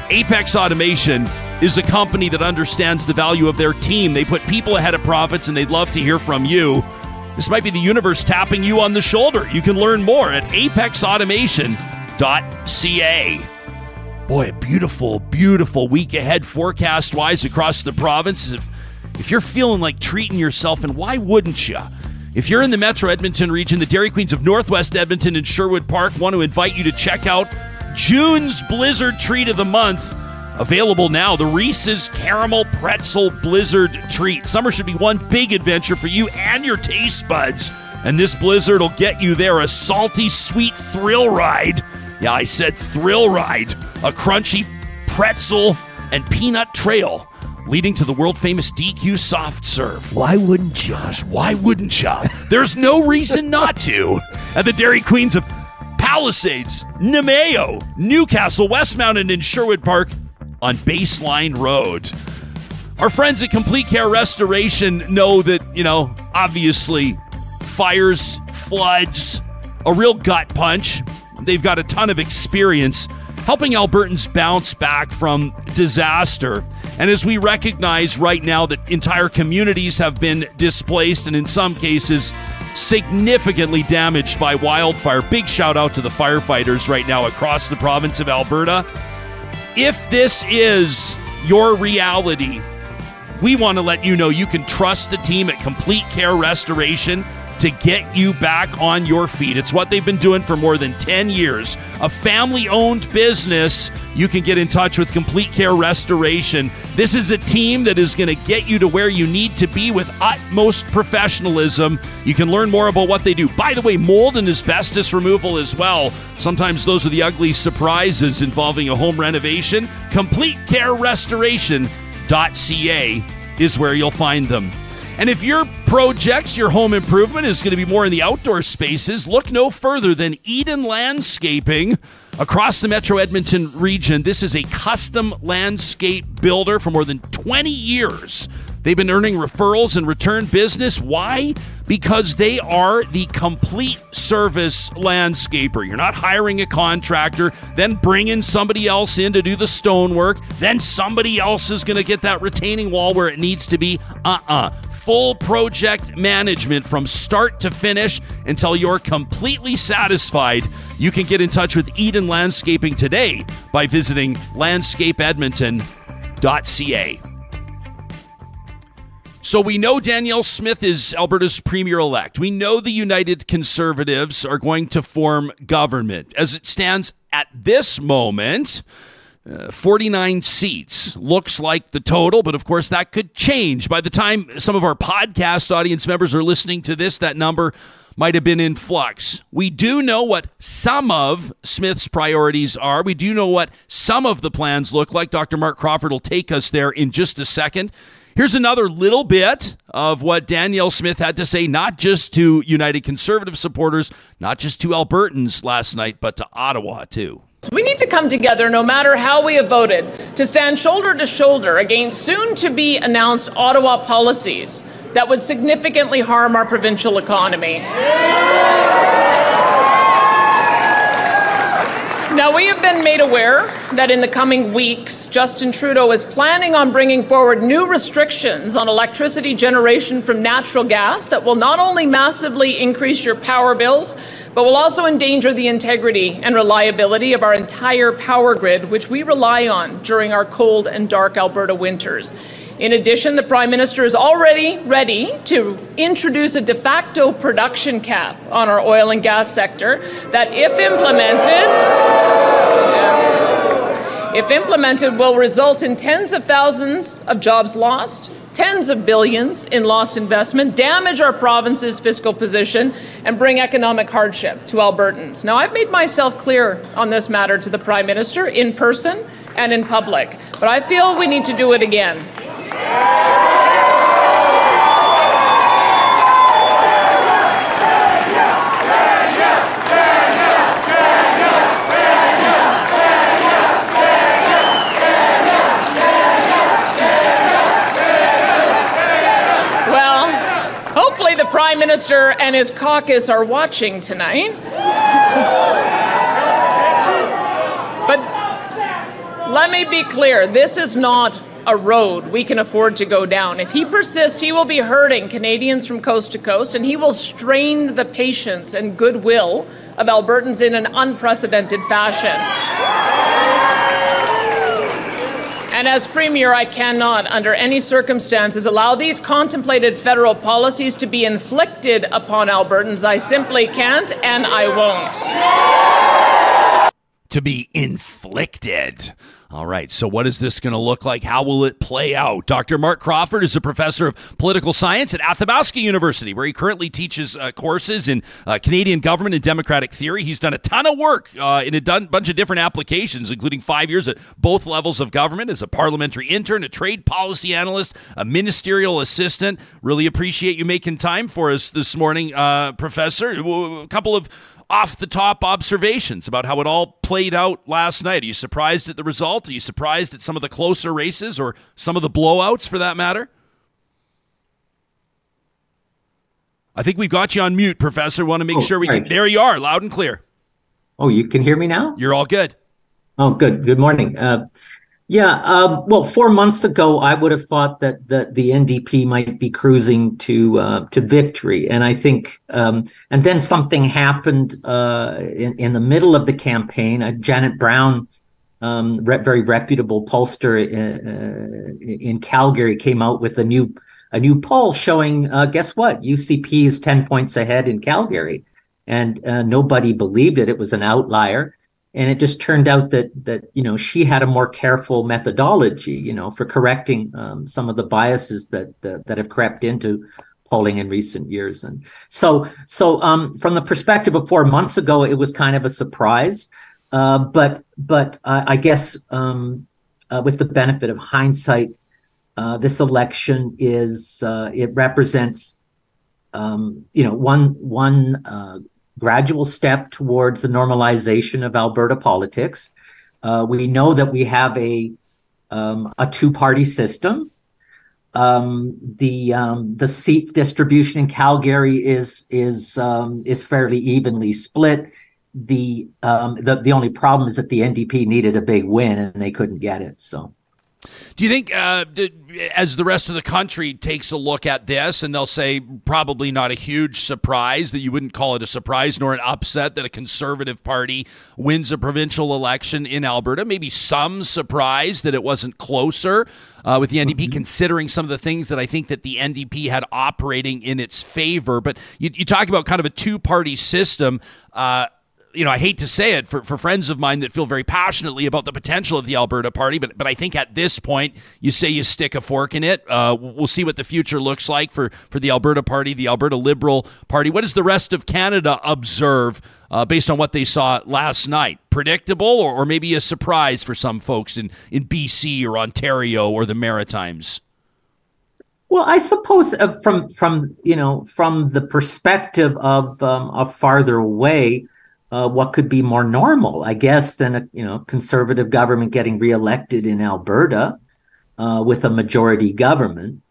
Apex Automation is a company that understands the value of their team. They put people ahead of profits, and they'd love to hear from you. This might be the universe tapping you on the shoulder. You can learn more at apexautomation.ca. Boy, a beautiful, beautiful week ahead forecast wise across the province. If, if you're feeling like treating yourself, and why wouldn't you? If you're in the Metro Edmonton region, the Dairy Queens of Northwest Edmonton and Sherwood Park want to invite you to check out June's Blizzard Treat of the Month Available now, the Reese's Caramel Pretzel Blizzard Treat. Summer should be one big adventure for you and your taste buds. And this blizzard will get you there a salty, sweet thrill ride. Yeah, I said thrill ride. A crunchy pretzel and peanut trail leading to the world famous DQ soft serve.
Why wouldn't?
Gosh, why wouldn't you? There's no reason not to. At the Dairy Queens of Palisades, Namao, Newcastle, Westmount, and Sherwood Park, on Baseline Road. Our friends at Complete Care Restoration know that, you know, obviously fires, floods, a real gut punch. They've got a ton of experience helping Albertans bounce back from disaster. And as we recognize right now that entire communities have been displaced and in some cases significantly damaged by wildfire, big shout out to the firefighters right now across the province of Alberta. If this is your reality, we want to let you know you can trust the team at Complete Care Restoration to get you back on your feet. It's what they've been doing for more than 10 years. A family owned business. You can get in touch with Complete Care Restoration. This is a team that is going to get you to where you need to be with utmost professionalism. You can learn more about what they do. By the way, mold and asbestos removal as well. Sometimes those are the ugly surprises involving a home renovation. Complete Care Restoration.ca is where you'll find them. And if your projects, your home improvement is going to be more in the outdoor spaces, look no further than Eden Landscaping across the Metro Edmonton region. This is a custom landscape builder for more than 20 years. They've been earning referrals and return business. Why? Because they are the complete service landscaper. You're not hiring a contractor, then bringing somebody else in to do the stonework, then somebody else is going to get that retaining wall where it needs to be. Uh uh Full project management from start to finish until you're completely satisfied. You can get in touch with Eden Landscaping today by visiting landscapeedmonton.ca. So we know Danielle Smith is Alberta's premier elect. We know the United Conservatives are going to form government. As it stands at this moment, uh, 49 seats looks like the total, but of course that could change. By the time some of our podcast audience members are listening to this, that number might have been in flux. We do know what some of Smith's priorities are. We do know what some of the plans look like. Dr. Mark Crawford will take us there in just a second. Here's another little bit of what Danielle Smith had to say, not just to United Conservative supporters, not just to Albertans last night, but to Ottawa too.
We need to come together, no matter how we have voted, to stand shoulder to shoulder against soon to be announced Ottawa policies that would significantly harm our provincial economy. Now, we have been made aware that in the coming weeks, Justin Trudeau is planning on bringing forward new restrictions on electricity generation from natural gas that will not only massively increase your power bills, but will also endanger the integrity and reliability of our entire power grid, which we rely on during our cold and dark Alberta winters. In addition, the Prime Minister is already ready to introduce a de facto production cap on our oil and gas sector that, if implemented, if implemented, will result in tens of thousands of jobs lost, tens of billions in lost investment, damage our province's fiscal position, and bring economic hardship to Albertans. Now, I've made myself clear on this matter to the Prime Minister in person and in public, but I feel we need to do it again. Well, hopefully the Prime Minister and his caucus are watching tonight. but let me be clear this is not a road we can afford to go down. If he persists, he will be hurting Canadians from coast to coast, and he will strain the patience and goodwill of Albertans in an unprecedented fashion. And as Premier, I cannot, under any circumstances, allow these contemplated federal policies to be inflicted upon Albertans. I simply can't, and I won't.
To be inflicted. All right, so what is this going to look like? How will it play out? Dr. Mark Crawford is a professor of political science at Athabasca University, where he currently teaches uh, courses in uh, Canadian government and democratic theory. He's done a ton of work uh, in a bunch of different applications, including five years at both levels of government as a parliamentary intern, a trade policy analyst, a ministerial assistant. Really appreciate you making time for us this morning, uh, Professor. A couple of off the top observations about how it all played out last night. Are you surprised at the result? Are you surprised at some of the closer races or some of the blowouts for that matter? I think we've got you on mute, Professor. Want to make
Oh,
sure we
sorry.
can. There you are, loud and clear.
Oh, you can hear me now?
You're all good.
Oh, good. Good morning. Uh, yeah. Um, well, four months ago, I would have thought that the, the NDP might be cruising to uh, to victory, and I think, um, and then something happened uh, in in the middle of the campaign. Uh, Janet Brown, um, re- very reputable pollster in, uh, in Calgary, came out with a new a new poll showing, uh, guess what? UCP is ten points ahead in Calgary, and uh, nobody believed it. It was an outlier and it just turned out that that you know she had a more careful methodology you know for correcting um, some of the biases that, that that have crept into polling in recent years. And so so um, from the perspective of four months ago it was kind of a surprise. Uh, but but I, I guess um, uh, with the benefit of hindsight uh, this election is uh, it represents um, you know one one uh, gradual step towards the normalization of Alberta politics. Uh, we know that we have a um, a two party system. Um, the um, the seat distribution in Calgary is is um, is fairly evenly split. The, um, the the only problem is that the NDP needed a big win and they couldn't get it. So.
Do you think, uh, as the rest of the country takes a look at this, and they'll say probably not a huge surprise that you wouldn't call it a surprise nor an upset that a conservative party wins a provincial election in Alberta? Maybe some surprise that it wasn't closer uh, with the NDP, mm-hmm. considering some of the things that I think that the NDP had operating in its favor. But you, you talk about kind of a two party system. Uh, you know, I hate to say it for, for friends of mine that feel very passionately about the potential of the Alberta Party, but but I think at this point, you say you stick a fork in it. Uh, we'll see what the future looks like for for the Alberta Party, the Alberta Liberal Party. What does the rest of Canada observe uh, based on what they saw last night? Predictable, or, or maybe a surprise for some folks in in BC or Ontario or the Maritimes.
Well, I suppose uh, from from you know from the perspective of um, of farther away uh, what could be more normal, I guess, than a you know conservative government getting reelected in Alberta uh, with a majority government.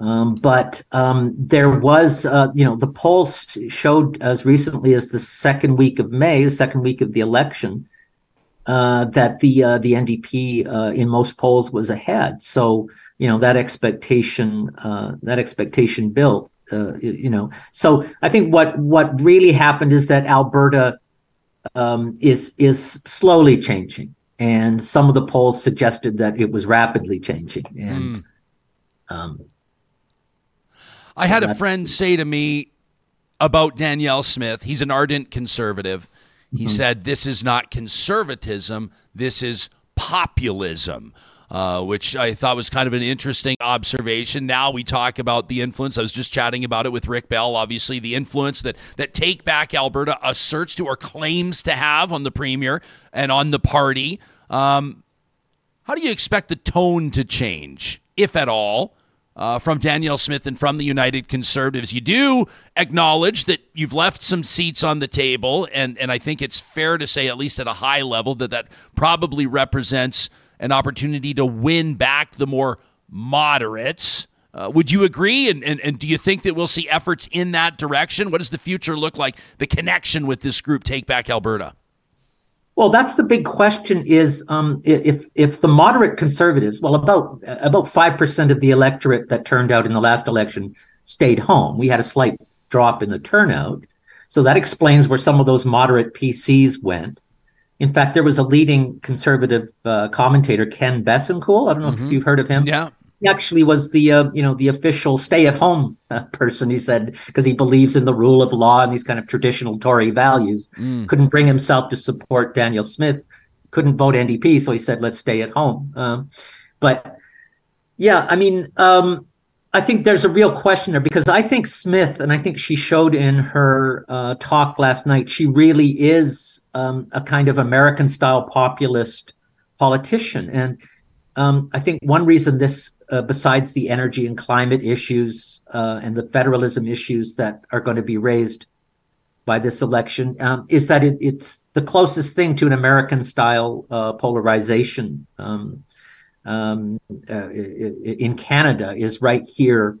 Um, but um, there was, uh, you know, the polls showed as recently as the second week of May, the second week of the election, uh, that the uh, the NDP uh, in most polls was ahead. So you know that expectation that expectation built. you know, so I think what what really happened is that Alberta um, is is slowly changing, and some of the polls suggested that it was rapidly changing. And mm. um,
I had a friend say to me about Danielle Smith. He's an ardent conservative. He mm-hmm. said, "This is not conservatism. This is populism." Uh, which I thought was kind of an interesting observation. Now we talk about the influence. I was just chatting about it with Rick Bell. Obviously, the influence that that Take Back Alberta asserts to or claims to have on the premier and on the party. Um, how do you expect the tone to change, if at all? Uh, from Danielle Smith and from the United Conservatives. You do acknowledge that you've left some seats on the table, and, and I think it's fair to say, at least at a high level, that that probably represents an opportunity to win back the more moderates. Uh, would you agree? And, and, and do you think that we'll see efforts in that direction? What does the future look like? The connection with this group, Take Back Alberta.
Well, that's the big question: is um, if if the moderate conservatives, well, about about five percent of the electorate that turned out in the last election stayed home. We had a slight drop in the turnout, so that explains where some of those moderate PCs went. In fact, there was a leading conservative uh, commentator, Ken Boessenkool. I don't know mm-hmm. if you've heard of him.
Yeah.
He actually was the uh, you know the official stay-at-home uh, person. He said because he believes in the rule of law and these kind of traditional Tory values. Mm. Couldn't bring himself to support Danielle Smith. Couldn't vote NDP, so he said, "Let's stay at home." Um, but yeah, I mean, um, I think there's a real question there because I think Smith, and I think she showed in her uh, talk last night, she really is um, a kind of American style populist politician. And um, I think one reason this, uh, besides the energy and climate issues uh, and the federalism issues that are going to be raised by this election, um, is that it, it's the closest thing to an American style uh, polarization. Um, um, uh, in Canada is right here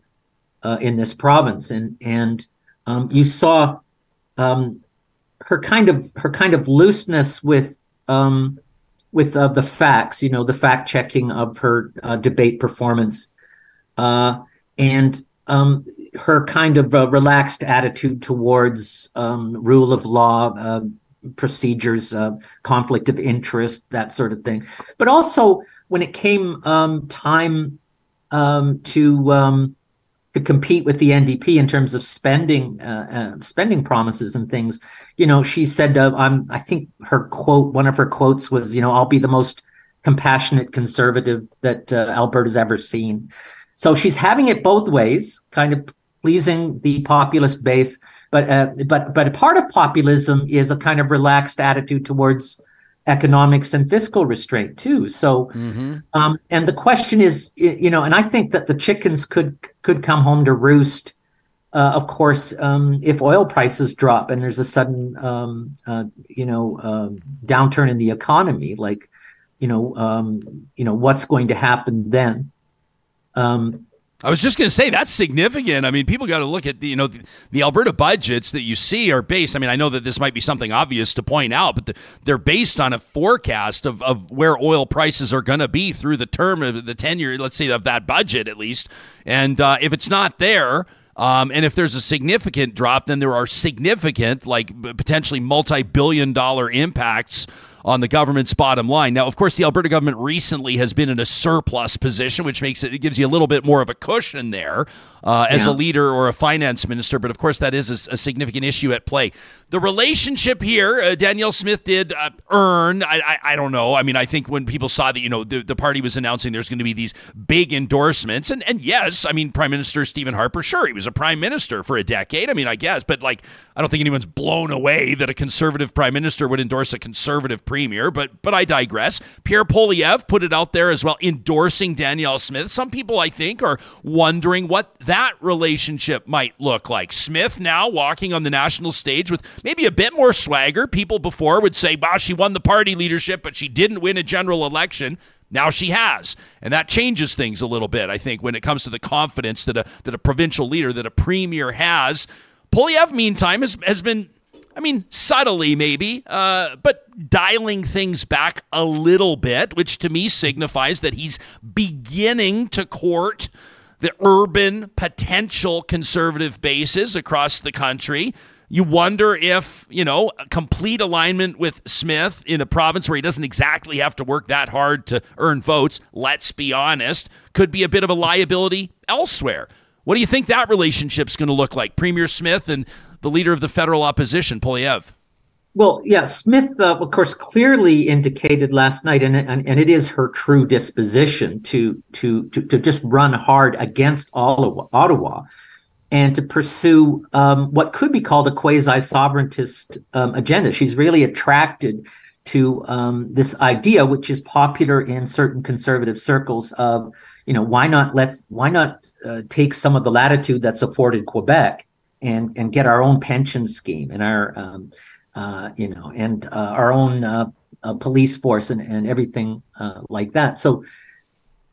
uh, in this province, and and um, you saw um, her kind of her kind of looseness with um, with uh, the facts, you know, the fact checking of her uh, debate performance, uh, and um, her kind of uh, relaxed attitude towards um, rule of law procedures, conflict of interest, that sort of thing, but also when it came um, time um, to um, to compete with the NDP in terms of spending uh, uh, spending promises and things, you know, she said, uh, "I'm." I think her quote, one of her quotes was, "You know, I'll be the most compassionate conservative that uh, Alberta's ever seen." So she's having it both ways, kind of pleasing the populist base, but uh, but but a part of populism is a kind of relaxed attitude towards economics and fiscal restraint too. So,
Mm-hmm.
um, and the question is, you know, and I think that the chickens could could come home to roost. Uh, of course, um, if oil prices drop and there's a sudden, um, uh, you know, um, downturn in the economy, like, you know, um, you know, what's going to happen then?
I was just going to say that's significant. I mean, people got to look at the you know the, the Alberta budgets that you see are based. I mean, I know that this might be something obvious to point out, but the, they're based on a forecast of, of where oil prices are going to be through the term of the tenure, let's say of that budget at least. And uh, if it's not there, um, and if there's a significant drop, then there are significant, like potentially multi-billion dollar impacts on the government's bottom line. Now, of course, the Alberta government recently has been in a surplus position, which makes it, it gives you a little bit more of a cushion there uh, as
Yeah.
a leader or a finance minister. But of course, that is a significant issue at play. The relationship here, uh, Danielle Smith did uh, earn. I, I, I don't know. I mean, I think when people saw that, you know, the, the party was announcing there's going to be these big endorsements, and and yes, I mean, Prime Minister Stephen Harper, sure, he was a prime minister for a decade. I mean, I guess, but like, I don't think anyone's blown away that a conservative prime minister would endorse a conservative premier. But but I digress. Pierre Poilievre put it out there as well, endorsing Danielle Smith. Some people, I think, are wondering what that relationship might look like. Smith now walking on the national stage with maybe a bit more swagger. People before would say, "Wow, she won the party leadership, but she didn't win a general election." Now she has, and that changes things a little bit. I think when it comes to the confidence that a that a provincial leader, that a premier has. Polyev, meantime, has has been, I mean, subtly maybe, uh, but dialing things back a little bit, which to me signifies that he's beginning to court the urban potential conservative bases across the country. You wonder if, you know, complete alignment with Smith in a province where he doesn't exactly have to work that hard to earn votes, let's be honest, could be a bit of a liability elsewhere. What do you think that relationship's going to look like? Premier Smith and the leader of the federal opposition, Poilievre.
Well, yeah, Smith, uh, of course, clearly indicated last night, and, and and it is her true disposition to to to, to just run hard against Ottawa, Ottawa and to pursue um, what could be called a quasi-sovereigntist um, agenda. She's really attracted to um, this idea, which is popular in certain conservative circles, of you know why not let's why not uh, take some of the latitude that's afforded Quebec and and get our own pension scheme and our um, uh, you know, and uh, our own uh, uh, police force and, and everything uh, like that. So,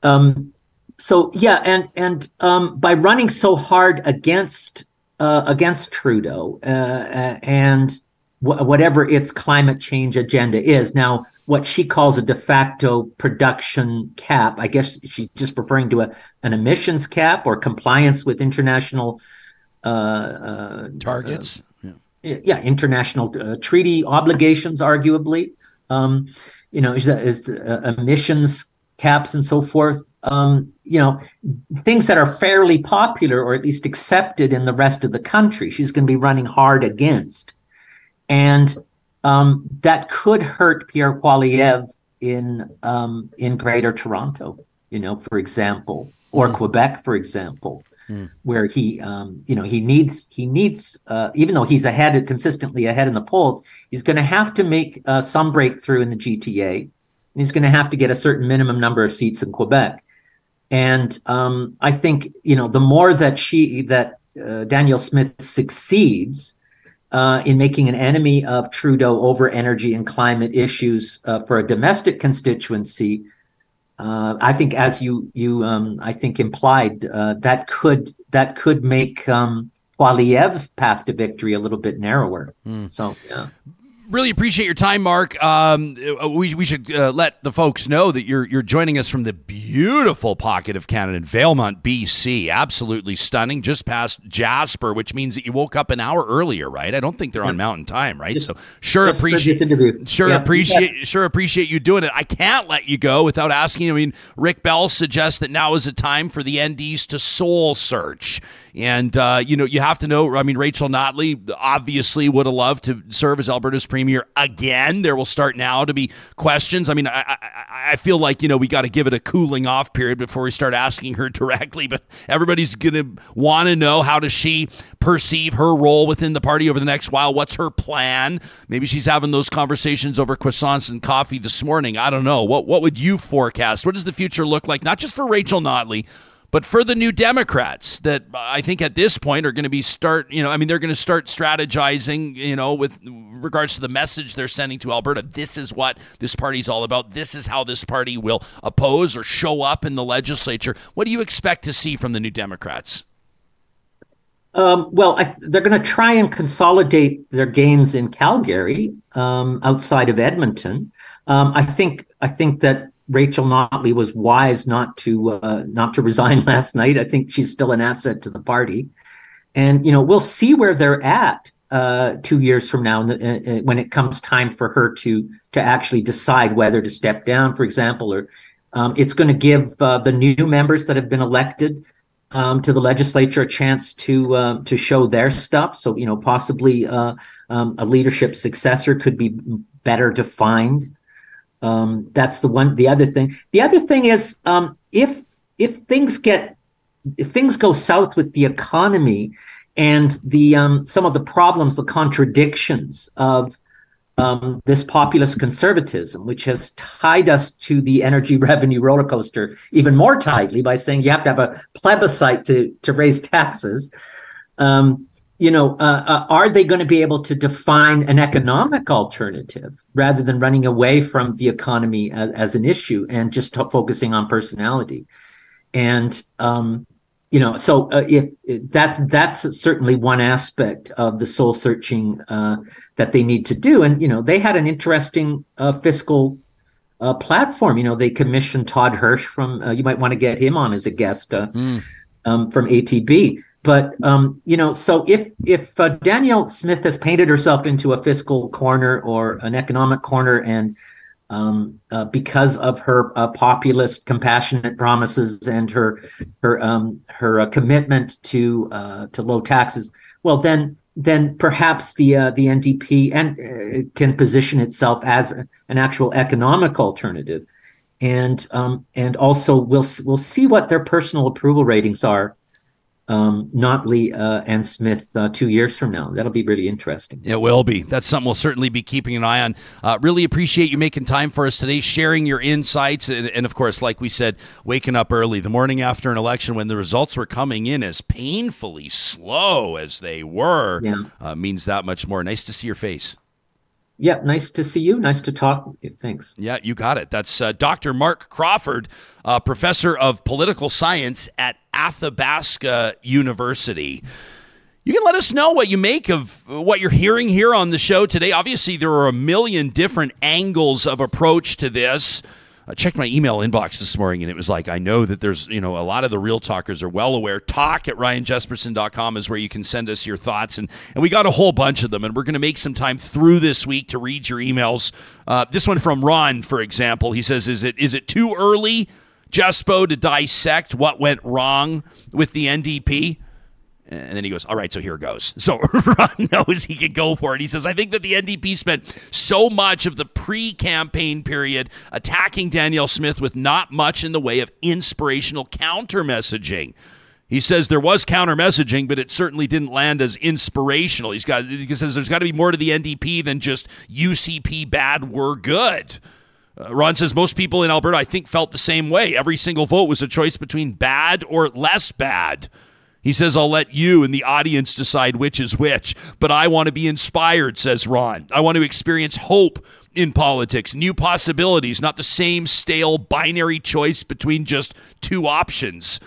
um, so yeah, and and um, by running so hard against uh, against Trudeau and wh- whatever its climate change agenda is now. What she calls a de facto production cap. I guess she's just referring to a, an emissions cap or compliance with international
Targets. Yeah.
yeah, international uh, treaty obligations, arguably. Um, you know, is, that, is the, uh, emissions caps and so forth. Um, you know, things that are fairly popular or at least accepted in the rest of the country. She's going to be running hard against, and um, that could hurt Pierre Poilievre in um, in Greater Toronto. You know, for example, or Quebec, for example where he um, you know he needs he needs uh, even though he's ahead consistently ahead in the polls he's going to have to make uh, some breakthrough in the GTA and he's going to have to get a certain minimum number of seats in Quebec. And um, I think you know the more that she that uh, Danielle Smith succeeds uh, in making an enemy of Trudeau over energy and climate issues uh, for a domestic constituency uh, I think, as you you um, I think implied, uh, that could that could make um, path to victory a little bit narrower. So yeah.
Really appreciate your time, Mark. Um, uh, we, we should uh, let the folks know that you're you're joining us from the beautiful pocket of Canada in Valemount, BC. Absolutely stunning, just past Jasper, which means that you woke up an hour earlier, right? I don't think they're on Mountain Time, right? so sure appreciate. Sure
Yeah,
appreciate sure appreciate you doing it. I can't let you go without asking. I mean, Rick Bell suggests that now is a time for the NDs to soul search, and uh, you know you have to know. I mean, Rachel Notley obviously would have loved to serve as Alberta's premier premier again. There will start now to be questions. I mean, I, I, I feel like, you know, we got to give it a cooling off period before we start asking her (laughs) directly, but everybody's going to want to know how does she perceive her role within the party over the next while? What's her plan? Maybe she's having those conversations over croissants and coffee this morning. I don't know. What, what would you forecast? What does the future look like, not just for Rachel Notley, but for the new Democrats that I think at this point are going to be start, you know, I mean, they're going to start strategizing, you know, with regards to the message they're sending to Alberta. This is what this party's all about. This is how this party will oppose or show up in the legislature. What do you expect to see from the new Democrats?
Um, well, I, they're going to try and consolidate their gains in Calgary, um, outside of Edmonton. Um, I think I think that Rachel Notley was wise not to uh, not to resign (laughs) last night. I think she's still an asset to the party, and you know we'll see where they're at uh, two years from now uh, uh, when it comes time for her to to actually decide whether to step down, for example, or um, it's going to give uh, the new members that have been elected um, to the legislature a chance to to show their stuff. So you know possibly um, a leadership successor could be better defined. Um, that's the one. The other thing. The other thing is um, if if things get if things go south with the economy and the um, some of the problems, the contradictions of um, this populist conservatism, which has tied us to the energy (laughs) revenue roller coaster even more tightly by saying you have to have a plebiscite to to raise taxes. Um, you know, uh, uh, are they going to be able to define an economic alternative rather than running away from the economy as, as an issue and just t- focusing on personality? And um, you know, so uh, if, if, that that's certainly one aspect of the soul searching uh, that they need to do. And you know, they had an interesting uh, fiscal uh, platform. You know, they commissioned Todd Hirsch from. you might want to get him on as a guest mm. um, from ATB but um, you know, so if if uh, Danielle Smith has painted herself into a fiscal corner or an economic corner, and um, uh, because of her uh, populist, compassionate promises and her her um, her uh, commitment to uh, to low taxes, well, then then perhaps the uh, the NDP and can position itself as an actual economic alternative, and um, and also we'll we'll see what their personal approval ratings are um, Notley uh, and Smith uh, two years from now. That'll be really interesting.
It will be. That's something we'll certainly be keeping an eye on. Uh, really appreciate you making time for us today, sharing your insights, and, and, of course, like we said, waking up early the morning after an election when the results were coming in as painfully slow as they were yeah. Uh, means that much more. Nice to see your face.
Yeah, nice to see you. Nice to talk. Thanks.
Yeah, you got it. That's uh, Dr. Mark Crawford, uh, professor of political science at Athabasca University. You can let us know what you make of what you're hearing here on the show today. Obviously, there are a million different angles of approach to this. I checked my email inbox this morning and it was like, I know that there's, you know, a lot of the real talkers are well aware. Talk at ryanjespersen.com is where you can send us your thoughts. And, and we got a whole bunch of them. And we're going to make some time through this week to read your emails. Uh, this one from Ron, for example, he says, is it is it too early, Jespo, to dissect what went wrong with the NDP? And then he goes, All right, so here goes. So (laughs) Ron knows he can go for it. He says, I think that the NDP spent so much of the pre campaign period attacking Danielle Smith with not much in the way of inspirational counter messaging. He says there was counter messaging, but it certainly didn't land as inspirational. He's got he says there's got to be more to the NDP than just UCP bad, we're good. Uh, Ron says most people in Alberta, I think, felt the same way. Every single vote was a choice between bad or less bad. He says, I'll let you and the audience decide which is which, but I want to be inspired, says Ron. I want to experience hope in politics, new possibilities, not the same stale binary choice between just two options.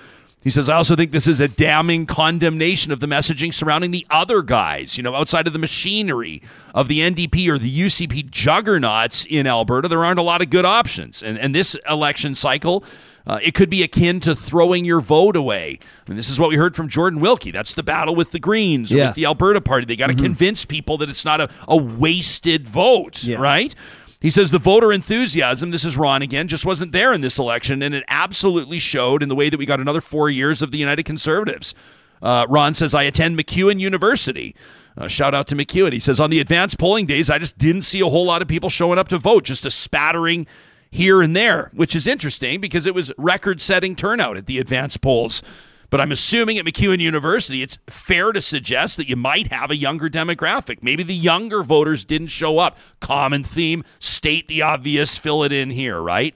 He says, I also think this is a damning condemnation of the messaging surrounding the other guys, you know, outside of the machinery of the NDP or the UCP juggernauts in Alberta. There aren't a lot of good options. And, and this election cycle, uh, it could be akin to throwing your vote away. I mean, this is what we heard from Jordan Wilkie. That's the battle with the Greens, yeah. with the Alberta Party. They got to mm-hmm. convince people that it's not a, a wasted vote, yeah. right? He says the voter enthusiasm, this is Ron again, just wasn't there in this election, and it absolutely showed in the way that we got another four years of the United Conservatives. Uh, Ron says, I attend MacEwan University. Uh, shout out to MacEwan. He says, on the advanced polling days, I just didn't see a whole lot of people showing up to vote, just a spattering here and there, which is interesting because it was record setting turnout at the advanced polls. But I'm assuming at MacEwan University, it's fair to suggest that you might have a younger demographic. Maybe the younger voters didn't show up. Common theme, state the obvious, fill it in here, right?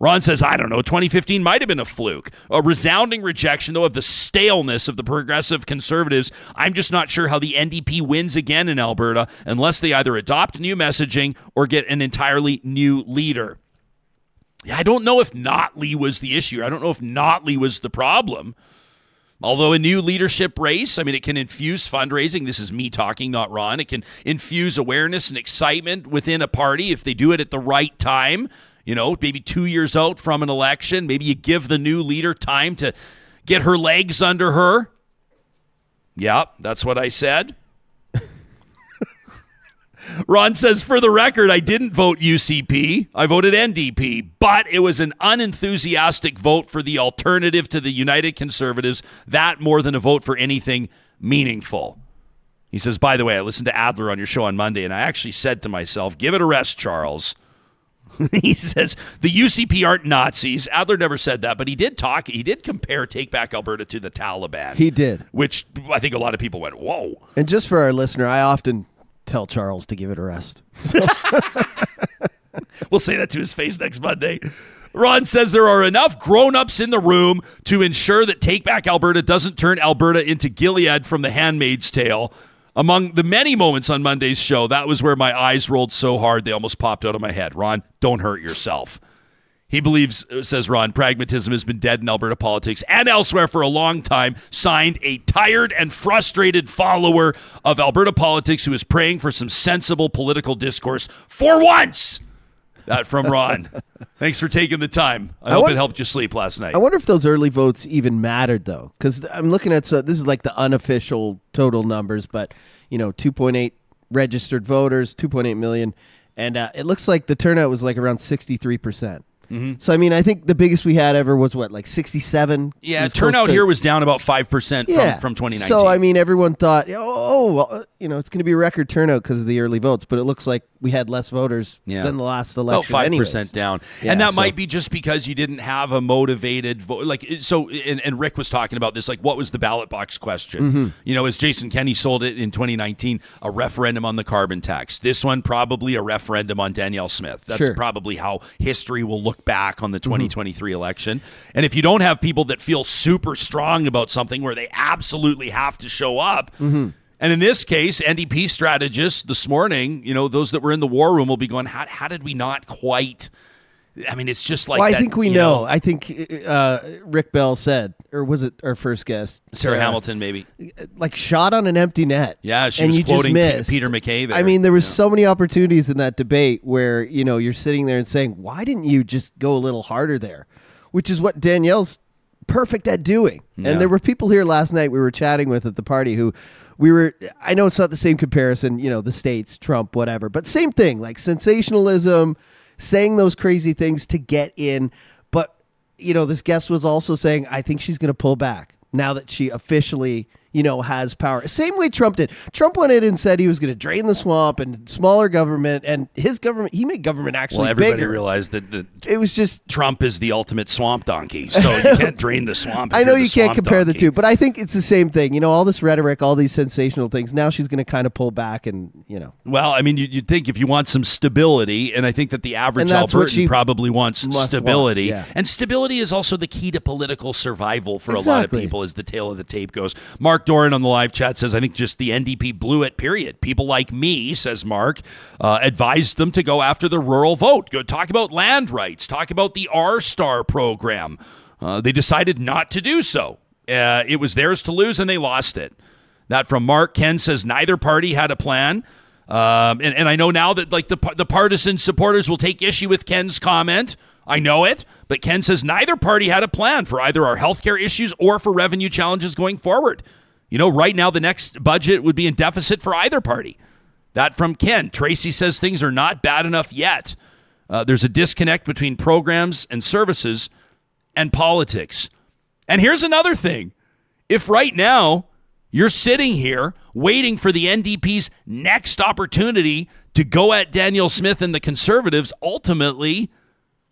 Ron says, I don't know, 2015 might have been a fluke. A resounding rejection, though, of the staleness of the progressive conservatives. I'm just not sure how the NDP wins again in Alberta unless they either adopt new messaging or get an entirely new leader. Yeah, I don't know if Notley was the issue. I don't know if Notley was the problem. Although a new leadership race, I mean, it can infuse fundraising. This is me talking, not Ron. It can infuse awareness and excitement within a party if they do it at the right time you know, maybe two years out from an election. Maybe you give the new leader time to get her legs under her. Yeah, that's what I said. Ron says, for the record, I didn't vote UCP. I voted NDP, but it was an unenthusiastic vote for the alternative to the United Conservatives. That more than a vote for anything meaningful. He says, by the way, I listened to Adler on your show on Monday, and I actually said to myself, give it a rest, Charles. (laughs) he says the UCP aren't Nazis. Adler never said that, but he did talk. He did compare Take Back Alberta to the Taliban.
He did,
which I think a lot of people went, "Whoa!"
And just for our listener, I often tell Charles to give it a rest. So. (laughs)
we'll say that to his face next Monday. Ron says there are enough grown-ups in the room to ensure that Take Back Alberta doesn't turn Alberta into Gilead from The Handmaid's Tale. Among the many moments on Monday's show, that was where my eyes rolled so hard they almost popped out of my head. Ron, don't hurt yourself. He believes, uh, says Ron, pragmatism has been dead in Alberta politics and elsewhere for a long time. Signed a tired and frustrated follower of Alberta politics who is praying for some sensible political discourse for once. That from Ron. (laughs) Thanks for taking the time. I, I hope wonder, it helped you sleep last night.
I wonder if those early votes even mattered though, because I'm looking at so this is like the unofficial total numbers, but you know, 2.8 registered voters, 2.8 million, and uh, it looks like the turnout was like around 63 percent. Mm-hmm. So I mean, I think the biggest we had ever was what, like sixty-seven.
Yeah, turnout to, here was down about five percent yeah. from from twenty nineteen.
So I mean, everyone thought, oh, oh well, you know, it's going to be a record turnout because of the early votes, but it looks like we had less voters yeah. than the last election.
About five percent down, yeah, and that so. might be just because you didn't have a motivated vote. Like so, and, and, Rick was talking about this. Like, what was the ballot box question? Mm-hmm. You know, as Jason Kenney sold it in twenty nineteen, a referendum on the carbon tax. This one probably a referendum on Danielle Smith. That's sure. probably how history will look back on the twenty twenty three election. And if you don't have people that feel super strong about something where they absolutely have to show up. Mm-hmm and in this case, NDP strategists this morning, you know, those that were in the war room will be going, how, how did we not quite? I mean, it's just like.
Well,
I
think we know. know. I think uh, Rick Bell said, or was it our first guest?
Sarah, Sarah Hamilton, maybe.
Like shot on an empty net.
Yeah, she and was quoting P- Peter MacKay. there.
I mean, there was yeah. so many opportunities in that debate where, you know, you're sitting there and saying, why didn't you just go a little harder there? Which is what Danielle's perfect at doing. Yeah. And there were people here last night we were chatting with at the party who we were I know it's not the same comparison, you know, the states, Trump, whatever, but same thing, like sensationalism, saying those crazy things to get in. But you know, this guest was also saying, I think she's going to pull back now that she officially you know, has power. Same way Trump did. Trump went in and said he was going to drain the swamp and smaller government, and his government, he made government actually
well, everybody
bigger.
realized that the,
it was just
Trump is the ultimate swamp donkey, so you can't drain the swamp. (laughs)
I know you can't compare
donkey.
the two, but I think it's the same thing. You know, all this rhetoric, all these sensational things. Now she's going to kind of pull back, and you know.
Well, I mean, you, would think if you want some stability, and I think that the average Albertan probably wants stability,
want, yeah.
and stability is also the key to political survival for exactly. a lot of people, as the tale of the tape goes. Mark Doran on the live chat says, I think just the NDP blew it, period. People like me, says Mark, uh, advised them to go after the rural vote. Go talk about land rights, talk about the R Star program. Uh, they decided not to do so. Uh, it was theirs to lose, and they lost it. That from Mark. Ken says neither party had a plan. Um, and, and I know now that like the, the partisan supporters will take issue with Ken's comment. I know it, but Ken says neither party had a plan for either our healthcare issues or for revenue challenges going forward. You know, right now the next budget would be in deficit for either party. That from Ken. Tracy says things are not bad enough yet. Uh, there's a disconnect between programs and services and politics. And here's another thing if right now You're sitting here waiting for the NDP's next opportunity to go at Danielle Smith and the Conservatives. Ultimately,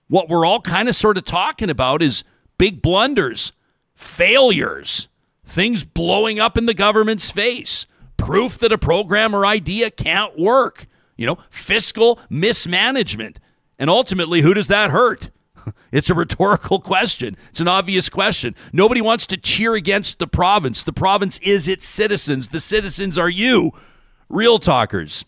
what we're all kind of sort of talking about is big blunders, failures, things blowing up in the government's face, proof that a program or idea can't work, you know, fiscal mismanagement. And ultimately, who does that hurt? (laughs) It's a rhetorical question. It's an obvious question. Nobody wants to cheer against the province. The province is its citizens. The citizens are you, real talkers.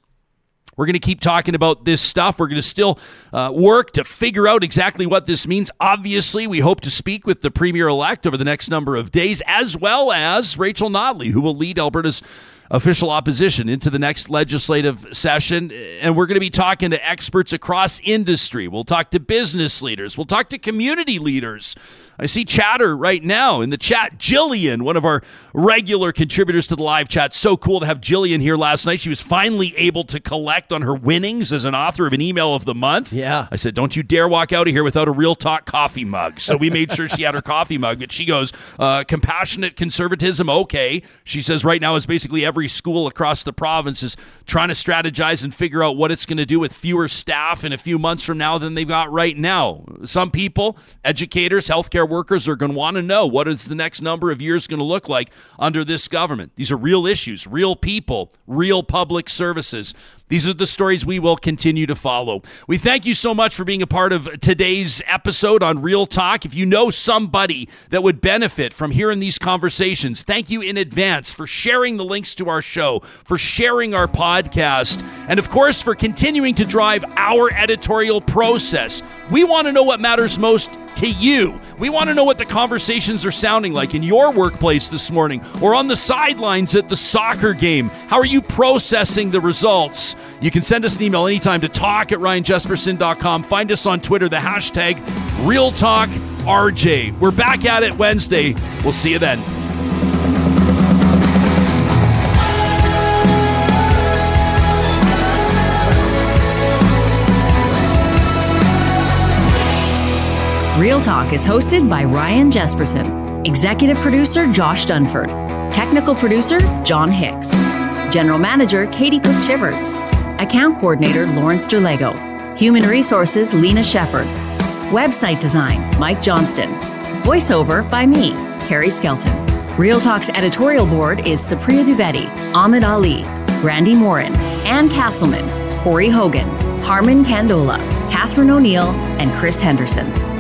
We're going to keep talking about this stuff. We're going to still uh, work to figure out exactly what this means. Obviously, we hope to speak with the premier elect over the next number of days, as well as Rachel Notley, who will lead Alberta's official opposition into the next legislative session. And we're going to be talking to experts across industry. We'll talk to business leaders. We'll talk to community leaders. I see chatter right now in the chat. Jillian, one of our regular contributors to the live chat. So cool to have Jillian here last night. She was finally able to collect on her winnings as an author of an email of the month.
Yeah.
I said, don't you dare walk out of here without a real talk coffee mug. So we made sure she had her coffee mug. But she goes, uh, compassionate conservatism, okay. She says right now is basically every school across the province is trying to strategize and figure out what it's going to do with fewer staff in a few months from now than they've got right now. Some people, educators, healthcare workers are going to want to know what is the next number of years going to look like under this government. These are real issues, real people, real public services. These are the stories we will continue to follow. We thank you so much for being a part of today's episode on Real Talk. If you know somebody that would benefit from hearing these conversations, thank you in advance for sharing the links to our show, for sharing our podcast, and of course, for continuing to drive our editorial process. We want to know what matters most to you. We want to know what the conversations are sounding like in your workplace this morning or on the sidelines at the soccer game. How are you processing the results? You can send us an email anytime to talk at ryanjespersen.com. Find us on Twitter, the hashtag RealTalkRJ. We're back at it Wednesday. We'll see you then.
Real Talk is hosted by Ryan Jespersen, executive producer Josh Dunford, technical producer John Hicks, general manager Katie Cook Chivers, account coordinator Lawrence Derlego, human resources Lena Shepard, website design Mike Johnston, voiceover by me, Carrie Skelton. Real Talk's editorial board is Supriya Dwivedi, Ahmed Ali, Brandi Morin, Ann Castleman, Corey Hogan, Harmon Candola, Catherine O'Neill, and Chris Henderson.